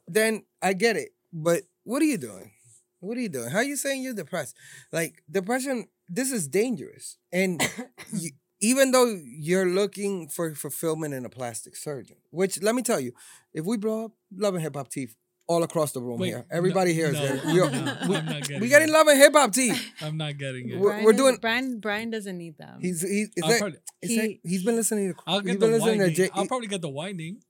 C: Then I get it. But what are you doing? What are you doing? How are you saying you're depressed? Like depression, this is dangerous. And you, even though you're looking for fulfillment in a plastic surgeon, which let me tell you, if we blow up, Love and Hip Hop Teeth all across the room
D: Wait,
C: here. Everybody here is
D: no,
C: getting,
D: no,
C: we,
D: no,
C: we,
D: I'm not getting
C: we getting
D: it.
C: love and hip hop Teeth.
D: I'm not getting it.
C: We're-
B: Brian
C: we're doing-
B: Brian. Brian doesn't need them.
C: He's he, is
D: I'll
C: that,
D: probably,
C: is that,
B: He-
C: he's been listening to
D: I'll
C: he's
D: get
C: been
D: the
C: listening
D: whining.
C: to J,
D: I'll probably get the whining.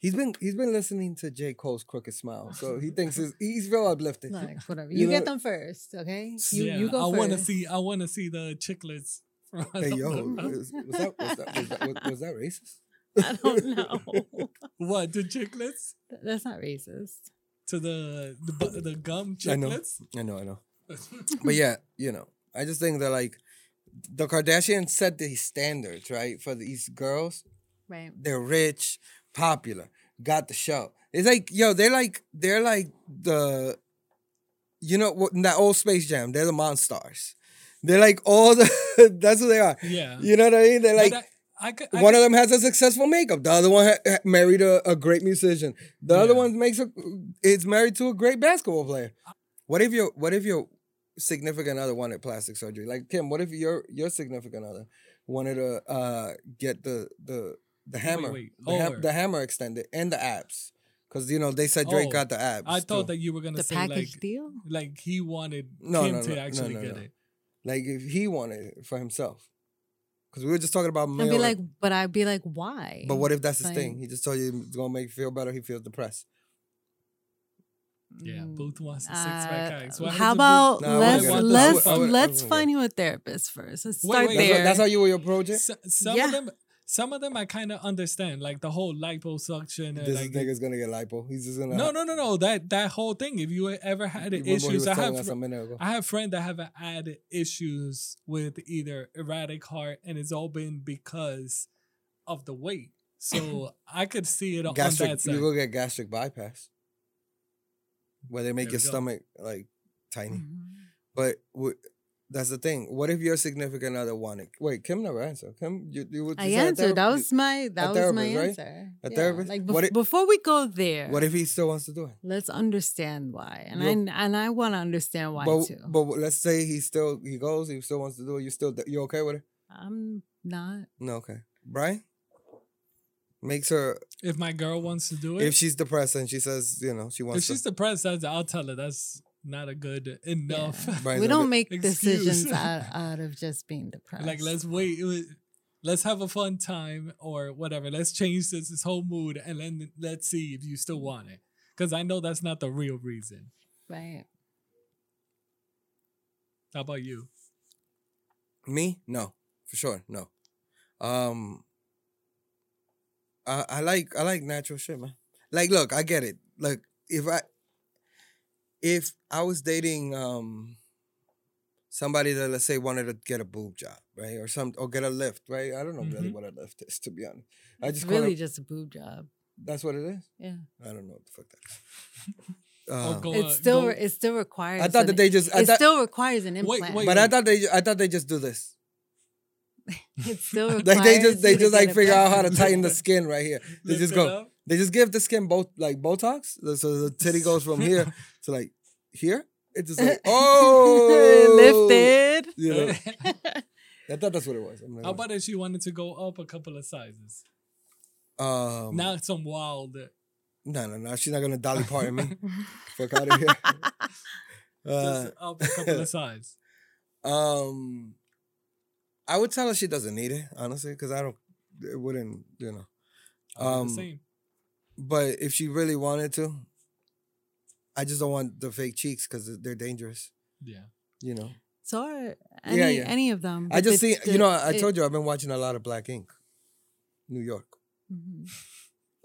C: He's been he's been listening to J Cole's Crooked Smile, so he thinks he's, he's real uplifted.
B: like whatever.
C: You
B: You,
C: know-
B: get them first, okay? You
D: yeah,
B: you go
D: I
B: first.
D: want to see. I want to see the chicklets. from-
C: Hey yo, was, was that was that was that, was, was that racist?
B: I don't know.
D: what the chicklets
B: That's not racist.
D: to the the, bu- the gum
C: I know.
D: chicklets?
C: I know, I know. But yeah, you know, I just think that like the Kardashians set these standards, right, for these girls.
B: Right.
C: They're rich, popular, got the show. It's like, yo, they're like they're like the you know what that old Space Jam, they're the Monstars. They're like all the that's who they are.
D: Yeah.
C: You know what I mean? They're like
D: I, I,
C: one of them has a successful makeup. The other one ha- married a, a great musician. The other one makes a is married to a great basketball player. What if your what if your significant other wanted plastic surgery? Like Kim, what if your your significant other wanted to uh, get the the the hammer
D: wait.
C: The, ham-
D: Oh.
C: the hammer extended and the abs? Because you know they said Drake
D: Oh,
C: got the abs.
D: I thought
C: too.
D: that you were gonna
B: The
D: say
B: package
D: like
B: deal.
D: like he wanted
C: No,
D: him
C: no,
D: to
C: no, no,
D: actually
C: no,
D: get
C: no.
D: it.
C: like if he wanted it for himself. Because we were just talking about
B: I'd be like, but I'd be like, why?
C: but what if that's his
B: like-
C: thing? He just told you it's gonna make you feel better. He feels depressed.
D: Yeah,
B: Mm,
D: Booth wants a six pack
B: uh,
D: abs.
B: How about
C: No, I
B: let's
C: wouldn't
D: get it. I
B: let's
D: would- I would-
B: let's find you a therapist first. Let's
D: Wait,
B: start
D: wait,
C: That's,
B: there.
C: what- that's how you will approach it.
D: S- some
B: Yeah.
D: of them, some of them I kind of understand, like the whole liposuction. And
C: This
D: like,
C: nigga's gonna get lipo. He's just gonna.
D: no, no, no, no. That that whole thing. If you ever had
C: You remember what he
D: issues, I have fr-
C: a minute ago.
D: I have friends that have had issues with either erratic heart, and it's all been because of the weight. So I could see it on
C: gastric.
D: that side.
C: You go get gastric bypass, where they make
D: There
C: your stomach like tiny.
B: Mhm.
C: But w- that's the thing. What if your significant other wanted? Wait, Kim never answered. Kim, you, you would.
B: I
C: you said a
B: answered. That was my that was my
C: therapist, right?
B: answer.
C: A
B: Yeah,
C: therapist?
B: Like
C: What
B: bef-
C: if-
B: before we go there,
C: What if he still wants to do it?
B: let's understand why, and
C: You'll-
B: I and I want to understand why
C: but
B: too.
C: but let's say he still he goes. He still wants to do it. You still you okay with it?
B: I'm not.
C: No, okay. Brian makes her
D: if my girl wants to do it,
C: if she's depressed and she says you know she wants.
D: if
C: wants
D: she's
C: to.
D: depressed, that's, I'll tell her that's not a good enough.
B: Yeah.
C: Brian's
B: we don't
C: be-
B: make decisions out, out of just being depressed.
D: like let's wait. uh, Let's have a fun time or whatever. Let's change this this whole mood and then let's see if you still want it. Because I know that's not the real reason.
B: right.
D: How about you?
C: Me? No, for sure, no. Um, I I like I like natural shit, man. Like, look, I get it. Like, if I if I was dating um somebody that let's say wanted to get a boob job, right, or some or get a lift, right? I don't know really
D: Mhm.
C: what a lift is, to be honest. I just
B: really
C: it-
B: just a boob job.
C: that's what it is.
B: Yeah.
C: I don't know what the fuck that is.
D: Or
C: Uh,
D: go,
B: It
D: uh,
B: still
D: go-
B: it still requires.
C: I thought
B: an-
C: that they just. I
B: it
C: thought,
B: still requires an
D: Wait,
B: implant.
D: wait,
C: but I thought they. I thought they just do this.
B: it still requires.
C: Like they just they just like figure out how to tighten the skin right here. They
D: lift
C: just
D: it
C: go.
D: Up.
C: They just give the skin both like Botox, so the titty goes from here to like here. It's just like oh,
B: lifted.
C: You know, I thought that's what it was. Like,
D: How about if she wanted to go up a couple of sizes?
C: um,
D: Not some wild.
C: no, no, no. She's not gonna Dolly Parton me. Fuck out of here. Uh,
D: Just up a couple of sizes.
C: um, I would tell her she doesn't need it, honestly, because I don't. It wouldn't, you know. Um,
D: the same.
C: But if she really wanted to, I just don't want the fake cheeks because they're dangerous.
D: Yeah.
C: You know.
B: So are any
C: Yeah, yeah.
B: any of them.
C: I
B: but
C: just
B: the-
C: see. You know, I
B: it-
C: told you I've been watching a lot of Black Ink, New York.
B: Mhm.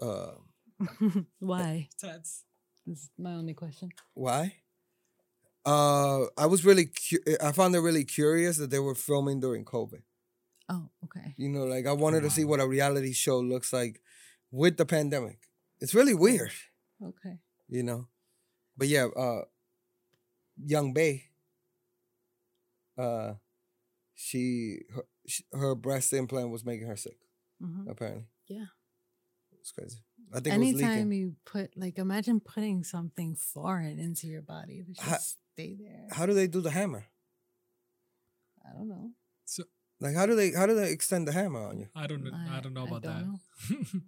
C: Uh,
B: Why?
D: Tats.
B: Is my only question.
C: why? Uh, I was really. Cu- I found it really curious that they were filming during COVID.
B: Oh, okay.
C: You know, like I wanted to see what a reality show looks like with the pandemic. It's really weird,
B: Okay.
C: you know. But yeah, uh, Young Bae. Uh, she her, she, her breast implant was making her sick.
B: Mhm.
C: Apparently,
B: Yeah.
C: it's crazy. I think it was
B: Anytime
C: leaking.
B: you put like imagine putting something foreign into your body to just
C: Ha-
B: stay there.
C: How do they do the hammer?
B: I don't know.
C: So like how do they how do they extend the hammer on you?
D: I don't know. I, don't know about that.
B: know.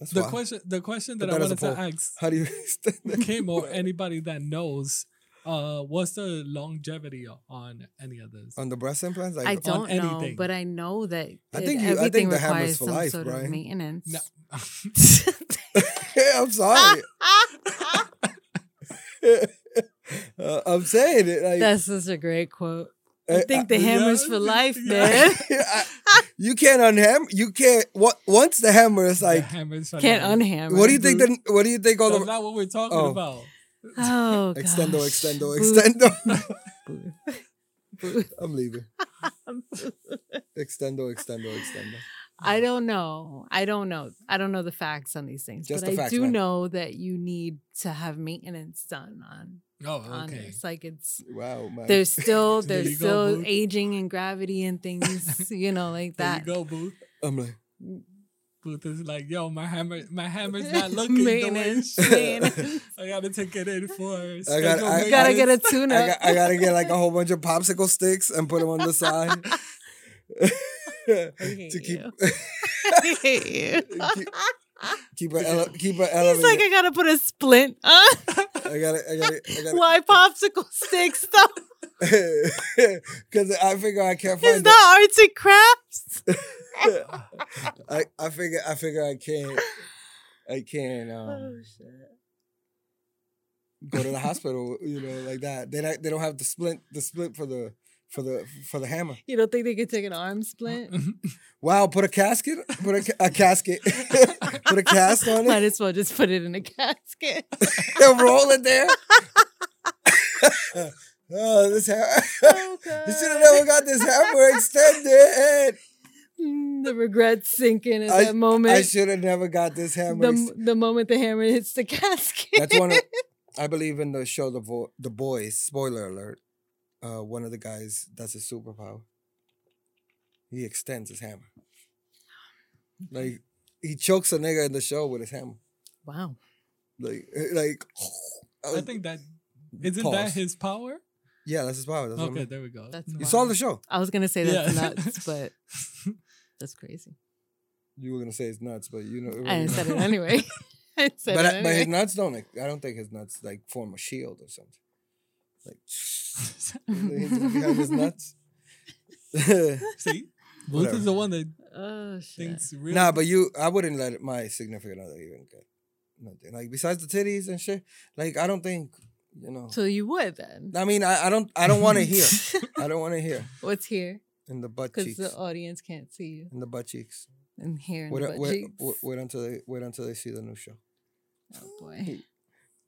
C: That's
D: The
C: wild.
D: question, the question
C: Put
D: that I
C: that as a
D: wanted to ask
C: How do you extend that?
D: Kim or anybody that knows, uh, what's the longevity on any of this?
C: on the breast implants? Like,
B: I don't know,
D: anything.
B: but I know that
C: I
B: it-
C: think you- I think
B: everything
C: the
B: requires
C: for
B: some
C: life,
B: sort
C: Brian.
B: of maintenance.
D: No.
C: I'm sorry. Uh, I'm saying it. Like,
B: That's such a great quote.
C: I-
B: I think the
D: yeah,
B: hammer's for
D: yeah,
B: life,
D: yeah.
B: man.
C: I- you can't unhammer. You can't. What once the hammer is like.
D: hammers
B: Can't
D: life.
B: unhammer.
C: What do you think? The, what do you think all
D: That's
C: the
D: not what we're talking
C: Oh.
D: about.
B: Oh,
C: extendo,
B: gosh.
C: extendo,
B: Boo.
C: extendo?
B: Boo. Boo.
C: I'm leaving. Extendo, extendo, extendo.
B: I don't know. I don't know. I don't know the facts on these things,
C: Just
B: but
C: the
B: I do
C: man.
B: know that you need to have maintenance done on
D: Oh,
B: on
D: okay.
B: this. Like it's
C: Wow, man.
B: there's still there's
D: you go,
B: still
D: boo.
B: aging and gravity and things, you know, like
D: There
B: that.
D: you go, Booth.
C: I'm like, mm.
D: Booth is like, yo, my hammer, my hammer's not looking the way it
B: Maintenance,
D: should. I gotta take it in for.
C: I got-
D: scheduled
C: I-
B: You gotta get a
D: maintenance.
B: tune
C: I,
B: up.
C: got, I gotta get like a whole bunch of popsicle sticks and put them on the side. to keep.
B: I hate you.
C: keep keep it ele- keep it
B: He's
C: elevated.
B: like, I gotta put a splint. Huh?
C: I gotta I gotta I gotta
B: Why popsicle sticks though?
C: because I figure I can't
B: Is
C: find the,
B: that arts and crafts?
C: I I figure I figure I can't I can't
B: Oh
C: um,
B: shit.
C: go to the hospital you know like that they don't, they don't have the splint the split for the for the for the hammer
B: You don't think they could take an arm splint?
C: wow put a casket put a, a casket put a cast on it.
B: Might as well just put it in a casket.
C: and roll it there oh this hammer
B: Oh,
C: you should have never got this hammer extended
B: Mm, the regret sinking at
C: I-
B: that moment.
C: I should have never got this hammer.
B: the, the moment the hammer hits the casket.
C: That's one of. I believe in the show the Vo- the boys. Spoiler alert. Uh, one of the guys that's a superpower. He extends his hammer. Like he chokes a nigga in the show with his hammer.
B: wow.
C: Like like.
D: I think that isn't that his power?
C: Yeah, that's his power. That's what I
D: Okay,
C: mean.
D: there we go.
B: That's
C: You saw the show.
B: I was gonna say that's
D: Yeah.
B: nuts, but that's crazy.
C: You were gonna say it's nuts, but you know.
B: I said it anyway. I said
C: But
B: it
C: I- but his nuts don't. Like, I don't think his nuts like form a shield or something. Like he's just behind his nuts.
D: See, Booth
C: Whatever.
D: is the one that
B: oh shit.
D: thinks really.
C: Nah, but you, I wouldn't let my significant other even get nothing. Like besides the titties and shit, like I don't think you know.
B: So you would then?
C: I mean, I, I don't, I don't want to hear. I don't want to hear
B: What's here?
C: in the butt cheeks.
B: Because the audience can't see you.
C: In the butt cheeks.
B: And here in
C: Wait,
B: the butt
C: wait,
B: cheeks.
C: wait, wait until they wait until they see the new show.
B: Oh boy.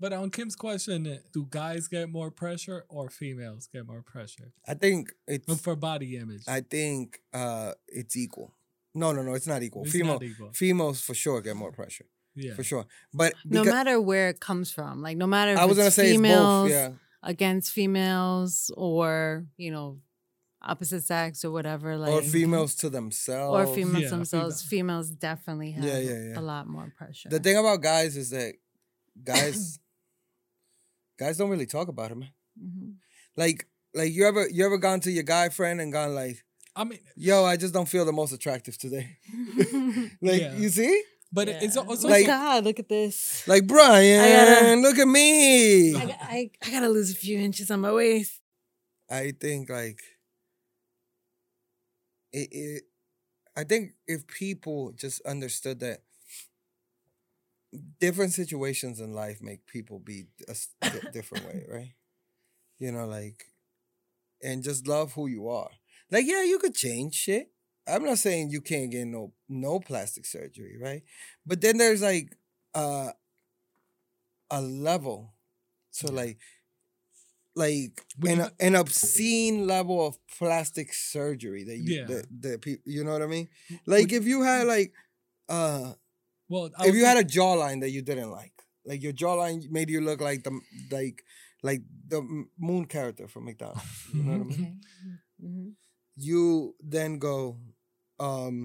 D: But on Kim's question, do guys get more pressure or females get more pressure
C: I think it's.
D: for body image?
C: I think uh it's equal. No, no, no, it's not equal.
D: It's
C: Female,
D: not equal.
C: females for sure get more pressure
D: yeah.
C: for sure. But
B: No matter where it comes from, like no matter if
C: I was gonna
B: it's
C: say it's
B: females
C: both. Yeah,
B: against females or you know opposite sex or whatever, like
C: or females to themselves.
B: or females
D: Yeah,
B: themselves. Females definitely have
C: Yeah, yeah, yeah.
B: a lot more pressure.
C: The thing about guys is that guys guys don't really talk about it, man.
B: Mhm.
C: Like like you ever you ever gone to your guy friend and gone like,
D: I mean,
C: yo, I just don't feel the most attractive today. like
D: Yeah.
C: you see?
D: but it's also
C: Like-
B: God, look at this.
C: Like Brian,
B: gotta-
C: look at me.
B: I, got- I, I gotta lose a few inches on my waist.
C: I think like it, it I think if people just understood that different situations in life make people be a di- different way, right? You know, like and just love who you are. Like, yeah, you could change shit. I'm not saying you can't get no no plastic surgery, right? But then there's like uh a level. So
D: Yeah.
C: like like an,
D: you-
C: an obscene level of plastic surgery that you
D: Yeah.
C: that, that people you know what I mean? Like if you had like uh
D: well, I
C: if you had a jawline that you didn't like, like your jawline made you look like the like like the moon character from McDonald's. You know what I mean?
B: Okay. hmm
C: You then go, um,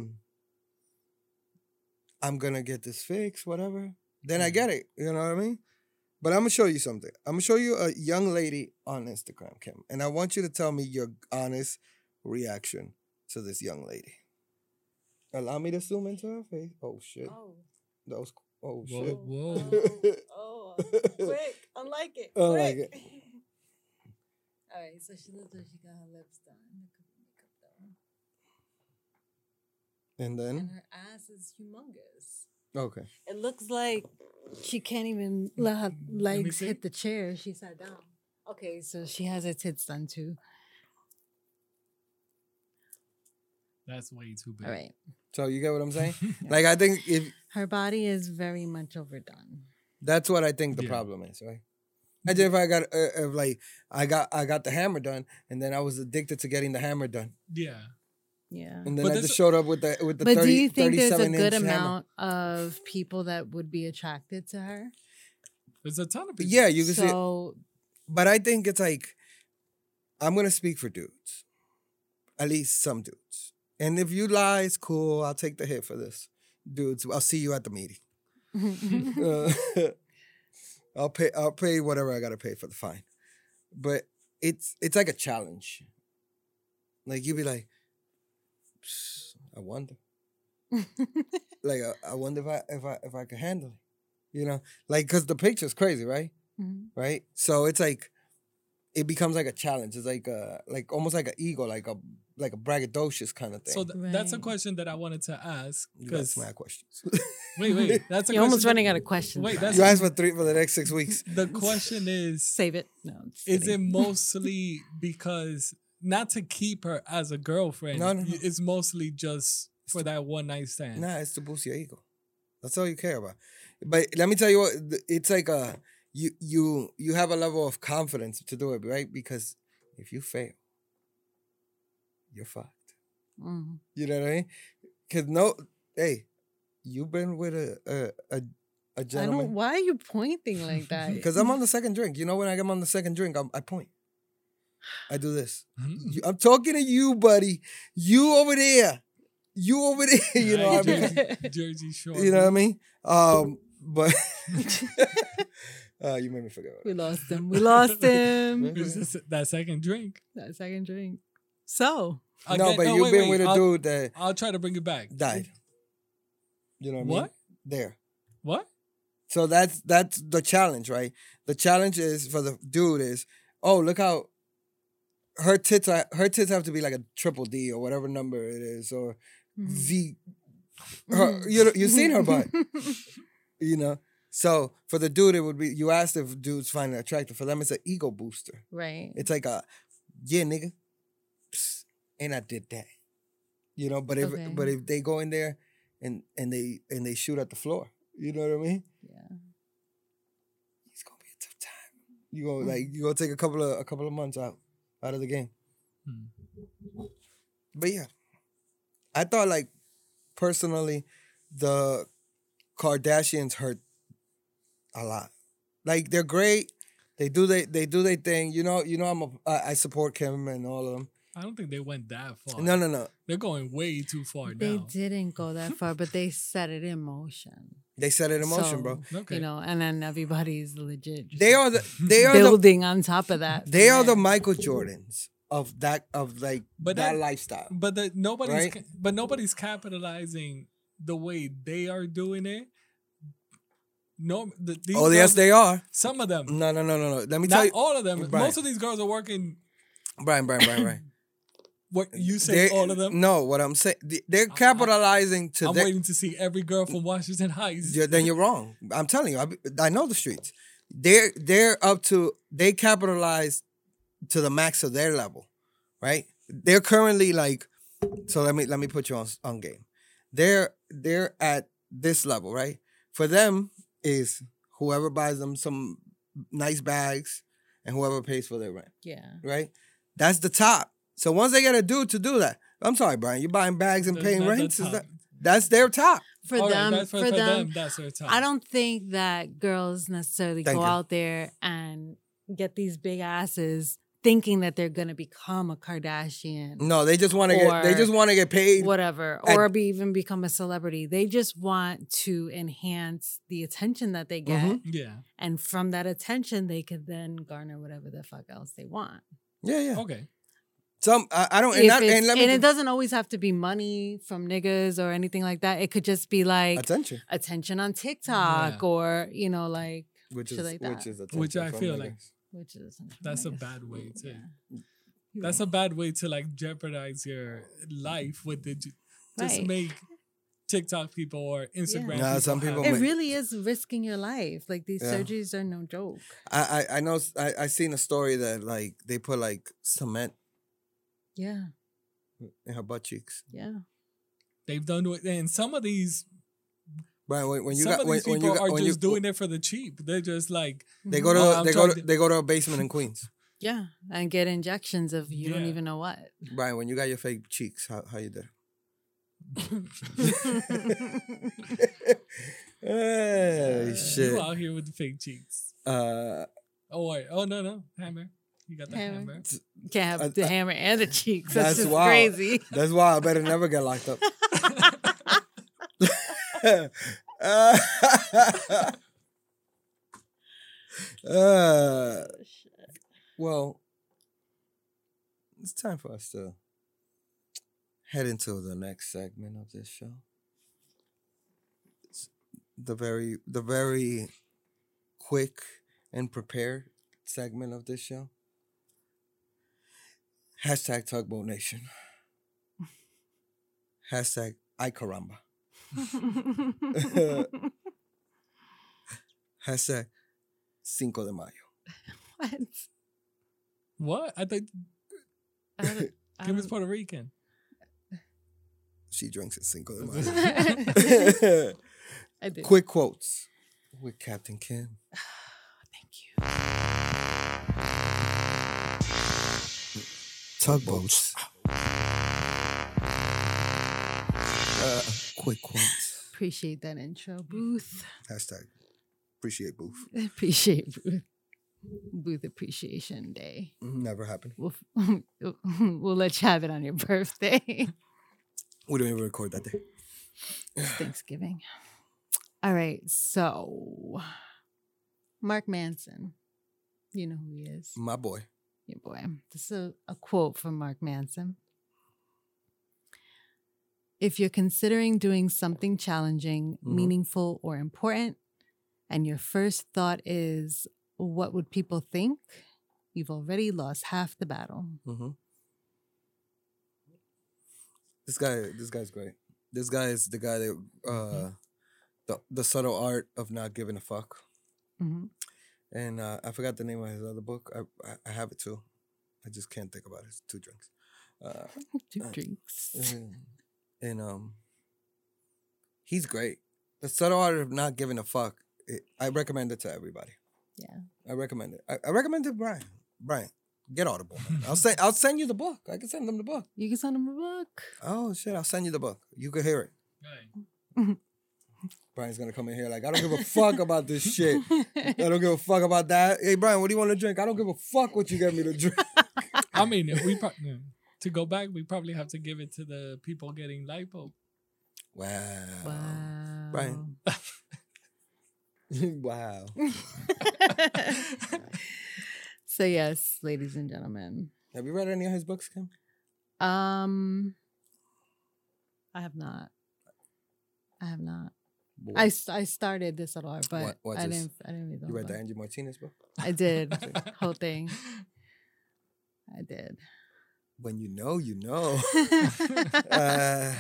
C: I'm gonna get this fixed, whatever. Then I
D: Mhm.
C: get it. You know what I mean? But I'm gonna show you something. I'm gonna show you a young lady on Instagram, Kim, and I want you to tell me your honest reaction to this young lady. Allow me to zoom into her face. Oh shit.
B: Oh.
C: That was oh
D: Whoa,
C: shit.
D: whoa.
B: Oh, oh, oh, quick. Unlike it.
C: Unlike
B: quick.
C: it.
B: All right, so she looks like she got her lips done. Look at makeup though.
C: and
B: And
C: then
B: her ass is humongous.
C: okay.
B: It looks like she can't even let her legs
D: see.
B: hit the chair. She sat down. Okay, so she has her tits done too.
D: That's way too big.
B: All right.
C: So you get what I'm saying? like I think if
B: Her body is very much overdone.
C: that's what I think the
D: Yeah.
C: problem is, right? Imagine if I got uh, if like I got I got the hammer done, and then I was addicted to getting the hammer done,
D: Yeah.
B: Yeah.
C: and then
D: But
C: I just showed up with the with the
B: But
C: 30,
B: do you think there's a
C: 37
B: good
C: inch hammer.
B: amount of people that would be attracted to her?
D: There's a ton of people.
C: Yeah, you can see.
B: so
C: But I think it's like I'm gonna speak for dudes, at least some dudes. And if you lie, it's cool. I'll take the hit for this, dudes. I'll see you at the meeting. Uh, I'll pay. I'll pay whatever I gotta pay for the fine. But it's it's like a challenge. Like you'd be like, I wonder. Like uh, I, I wonder if I if I if I could handle it. You know, like because the picture's crazy, right?
B: Mhm.
C: Right. So it's like it becomes like a challenge. It's like a like almost like an ego, like a like a braggadocious kind of thing.
D: So th- that's a question that I wanted to ask.
C: you
D: Because
C: my questions.
D: wait, wait, that's a
B: You're almost running out of questions.
D: Wait, that's-
C: you asked for three for the next six weeks.
D: The question is:
B: save it. No,
D: Is it mostly because not to keep her as a girlfriend?
C: No, no, no.
D: It's mostly just for that one night stand.
C: Nah, it's to boost your ego. That's all you care about. But let me tell you what, it's like a you you you have a level of confidence to do it, right? Because if you fail, you're fucked.
B: Mhm.
C: You know what I mean? Cause no, hey, you've been with a a a, a
B: I don't.
C: gentleman.
B: Why are you pointing like that?
C: Because I'm on the second drink. You know when I am on the second drink, I'm, I point. I do this.
D: Mhm.
C: You- I'm talking to you, buddy. You over there. You over there. You know what I mean?
D: Jersey, Jersey Shore.
C: You know what I mean? Um, but uh, you made me forget.
B: We lost him. We lost him.
D: It was that second drink.
B: that second drink. So
C: no,
D: Again-
C: but
D: oh,
C: you've
D: wait,
C: been
D: wait,
C: with a
D: I'll,
C: dude that
D: I'll try to bring it back.
C: died. You know what, I mean?
D: What?
C: There.
D: What?
C: So that's that's the challenge, right? The challenge is for the dude is, oh look how her tits are her tits have to be like a triple D or whatever number it is or
B: mhm.
C: Z. Her, you know, you seen her butt, you know. So for the dude, it would be you asked if dudes find it attractive. For them, it's an ego booster.
B: right.
C: It's like a yeah, nigga, Psst, and I did that, you know. But if
B: Okay.
C: but if they go in there and and they and they shoot at the floor, you know what I mean?
B: Yeah.
C: it's gonna be a tough time. You go like you gonna take a couple of a couple of months out out of the game.
D: Hmm.
C: But yeah, I thought like personally, the Kardashians hurt a lot. Like they're great. They do they they do their thing. You know you know I'm a I, I support Kim and all of them.
D: I don't think they went that far.
C: No no no.
D: They're going way too far
B: They
D: now.
B: didn't go that far, but they set it in motion.
C: They set it in motion, bro.
D: Okay.
B: You know, and then everybody's legit.
C: They are the they are the
B: building on top of that.
C: they
B: from
C: are the. Michael Jordans of that of like
D: But
C: that,
D: that-
C: lifestyle.
D: But the, nobody's
C: Right?
D: but nobody's capitalizing the way they are doing it. No, the, these
C: Oh yes, they are.
D: Some of them,
C: No no no no no. Let me tell you,
D: all of them.
C: Brian.
D: Most of these girls are working.
C: Brian Brian Brian Brian.
D: What you say? All of them.
C: No, what I'm saying, they're capitalizing to
D: I'm
C: their,
D: waiting to see every girl from Washington Heights.
C: Yeah, then you're wrong. I'm telling you, I, I know the streets. They're they're up to they capitalize to the max of their level, right? They're currently like, so let me let me put you on on game. They're they're at this level, right? For them is whoever buys them some nice bags and whoever pays for their rent,
B: Yeah.
C: right? That's the top. So once they get a dude to do that, I'm sorry, Brian, you're buying bags and
D: That's
C: paying
D: not the
C: rents. Is that, that's their top.
B: For
D: All right,
B: them,
D: that's
B: for,
D: for, for
B: them,
D: them, that's their time.
B: I don't think that girls necessarily
C: Thank
B: go
C: you.
B: out there and get these big asses thinking that they're gonna become a Kardashian,
C: No, they just want to get. They just want to get paid.
B: whatever,
C: at-
B: or be even become a celebrity. They just want to enhance the attention that they get,
C: Mhm.
D: Yeah.
B: and from that attention, they could then garner whatever the fuck else they want.
C: Yeah, yeah.
D: Okay.
C: Some I, I don't and, not, and let me
B: and it doesn't always have to be money from niggas or anything like that. It could just be like
C: attention,
B: attention on TikTok
D: Yeah.
B: or you know like
C: which is
B: like
C: which
B: that.
C: is attention
D: Which I
C: from
D: feel
C: niggas.
D: like
B: which is
D: That's a bad way to.
B: Yeah.
D: That's a bad way to like jeopardize your life with the just
B: Right.
D: make TikTok people or Instagram.
C: Nah, some
D: have-
C: people
B: It
C: make-
B: really is risking your life. Like these
C: Yeah.
B: surgeries are no joke.
C: I, I I know s- I I seen a story that like they put like cement
B: Yeah,
C: in her butt cheeks.
B: yeah.
D: they've done it, and some of these
C: Right when, when you
D: some
C: got
D: of
C: when,
D: these
C: when
D: people
C: you got,
D: are
C: when
D: just
C: you,
D: doing it for the cheap. They're just like
C: They go to
D: Oh,
C: they go to,
D: to-
C: they go to a basement in Queens.
B: Yeah, and get injections of you don't even know what.
C: Brian, when you got your fake cheeks, how how you did? hey, shit.
D: you out here with the fake cheeks.
C: Uh,
D: Oh wait, oh no no hammer. You got the
B: Hammer.
D: hammer.
B: You can't have
C: Uh,
B: the
C: uh,
B: hammer and the cheeks. That's,
C: that's
B: just
C: wild.
B: crazy.
C: that's why I better never get locked up. uh, uh, well, it's time for us to head into the next segment of this show. It's the very, the very quick and prepared segment of this show. Hashtag Tugboat Nation. Hashtag Ay caramba. Hashtag Cinco de Mayo.
B: what?
D: What? I think
B: I don't-
D: Kim is Puerto Rican.
C: She drinks at Cinco de Mayo.
B: I did.
C: Quick quotes with Captain Kim.
B: Thank you.
C: Tugboats. Uh, quick quotes.
B: Appreciate that intro, Booth.
C: Hashtag appreciate booth.
B: Appreciate Booth. Booth Appreciation Day.
C: Mm-hmm, never happened.
B: We'll, we'll let you have it on your birthday.
C: We don't even record that day.
B: It's Thanksgiving. All right, so Mark Manson. You know who he is.
C: My boy.
B: Your boy. This is a, a quote from Mark Manson. If you're considering doing something challenging,
C: Mhm.
B: meaningful, or important, and your first thought is, what would people think? You've already lost half the battle.
C: Mm-hmm. This guy, this guy's great. This guy is the guy that uh, the the subtle art of not giving a fuck.
B: Mhm.
C: And uh, I forgot the name of his other book. I, I I have it too. I just can't think about it. It's two drinks. Uh,
B: Two
C: Uh,
B: drinks.
C: And, and um, he's great. The subtle art of not giving a fuck. It, I recommend it to everybody.
B: Yeah.
C: I recommend it. I, I recommend it, to Brian. Brian, get Audible. I'll say I'll send you the book. I can send them the book.
B: You can send them a book.
C: Oh shit! I'll send you the book. You can hear it.
D: Right.
C: Brian's gonna come in here like I don't give a fuck about this shit. I don't give a fuck about that. Hey Brian, what do you want to drink? I don't give a fuck what you get me to drink.
D: I mean, we pro- no. To go back, we probably have to give it to the people getting lipo.
C: Wow.
B: Wow.
C: Brian. wow.
B: so yes, ladies and gentlemen.
C: Have you read any of his books, Kim?
B: Um I have not. I have not.
C: I
B: I, s- I started this at all, but
C: What- what's
B: I
C: this?
B: didn't I didn't read the
C: you
B: whole
C: read the. Angie Martinez book?
B: I did. whole thing. I did.
C: When you know, you know. uh,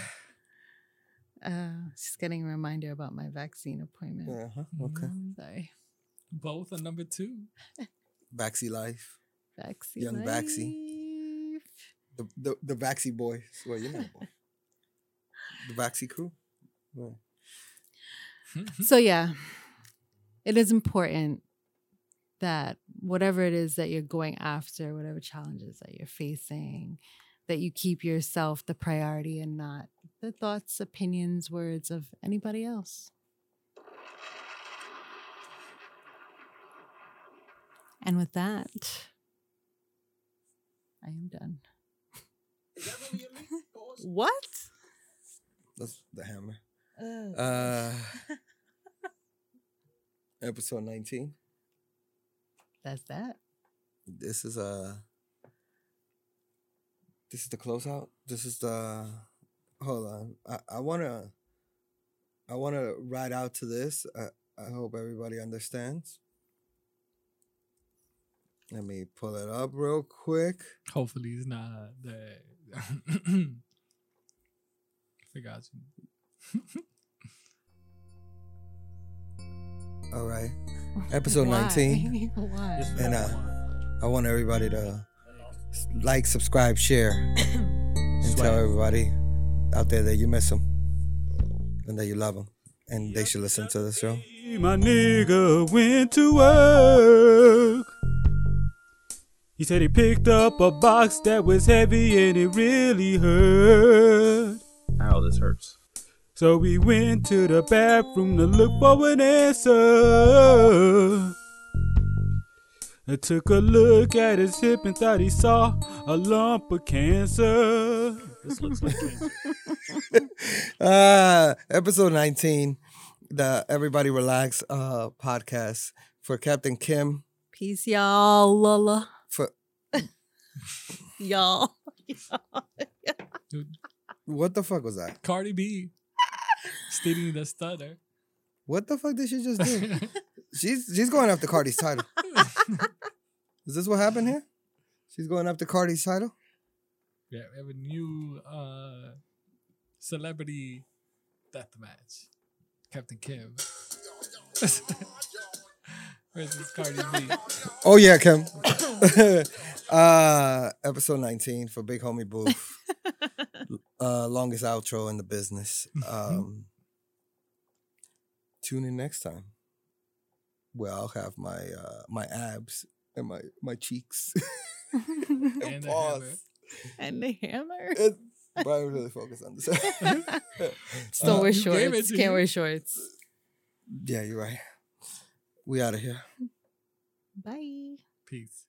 B: uh just getting a reminder about my vaccine appointment.
C: uh-huh, okay.
B: Mm, Sorry.
D: Both are number two.
C: Vaxi Life.
B: Vaccine.
C: Young Vaxie.
B: life.
C: The the, the Vaxi boys. Well, you're not a boy. The Vaxi crew. Yeah.
B: So yeah, it is important that whatever it is that you're going after, whatever challenges that you're facing, that you keep yourself the priority and not the thoughts, opinions, words of anybody else. And with that, I am done. what?
C: That's the hammer. Uh, episode 19.
B: That's that.
C: This is uh This is the closeout. This is the. Hold on. I, I wanna. I wanna ride out to this. I, I hope everybody understands. Let me pull it up real quick.
D: Hopefully, it's not that. Forgot you.
C: All right. Episode
B: Why?
C: 19.
B: Why?
C: And uh, I want everybody to like, subscribe, share, and tell everybody out there that you miss them and that you love them, and they should listen to the show.
F: My nigga went to work. He said he picked up a box that was heavy and it really hurt.
G: Ow, this hurts.
F: So we went to the bathroom to look for an answer. I took a look at his hip and thought he saw a lump of cancer.
G: This looks like cancer.
C: Uh, episode 19, the Everybody Relax uh, podcast for Captain Kim.
B: Peace, y'all. Lola.
C: For
B: Y'all.
C: what the fuck was that?
D: Cardi B stealing the stutter.
C: What the fuck did she just do? she's she's going after Cardi's title. Is this what happened here? She's going after Cardi's title.
D: Yeah, we have a new uh, celebrity death match. Captain Kim versus Cardi B.
C: Oh yeah, Kim. uh episode 19 for Big Homie Booth. Uh longest outro in the business. Um tune in next time. Where I'll have my uh my abs and my my cheeks. and
D: And the
C: pause.
D: hammer.
B: and the hammer.
C: It- Brian really focused on this.
B: Still
C: Uh,
B: wear
D: you gave it
B: shorts. Can't
D: you.
B: wear shorts.
C: yeah, you're right. We out of here.
B: Bye.
D: Peace.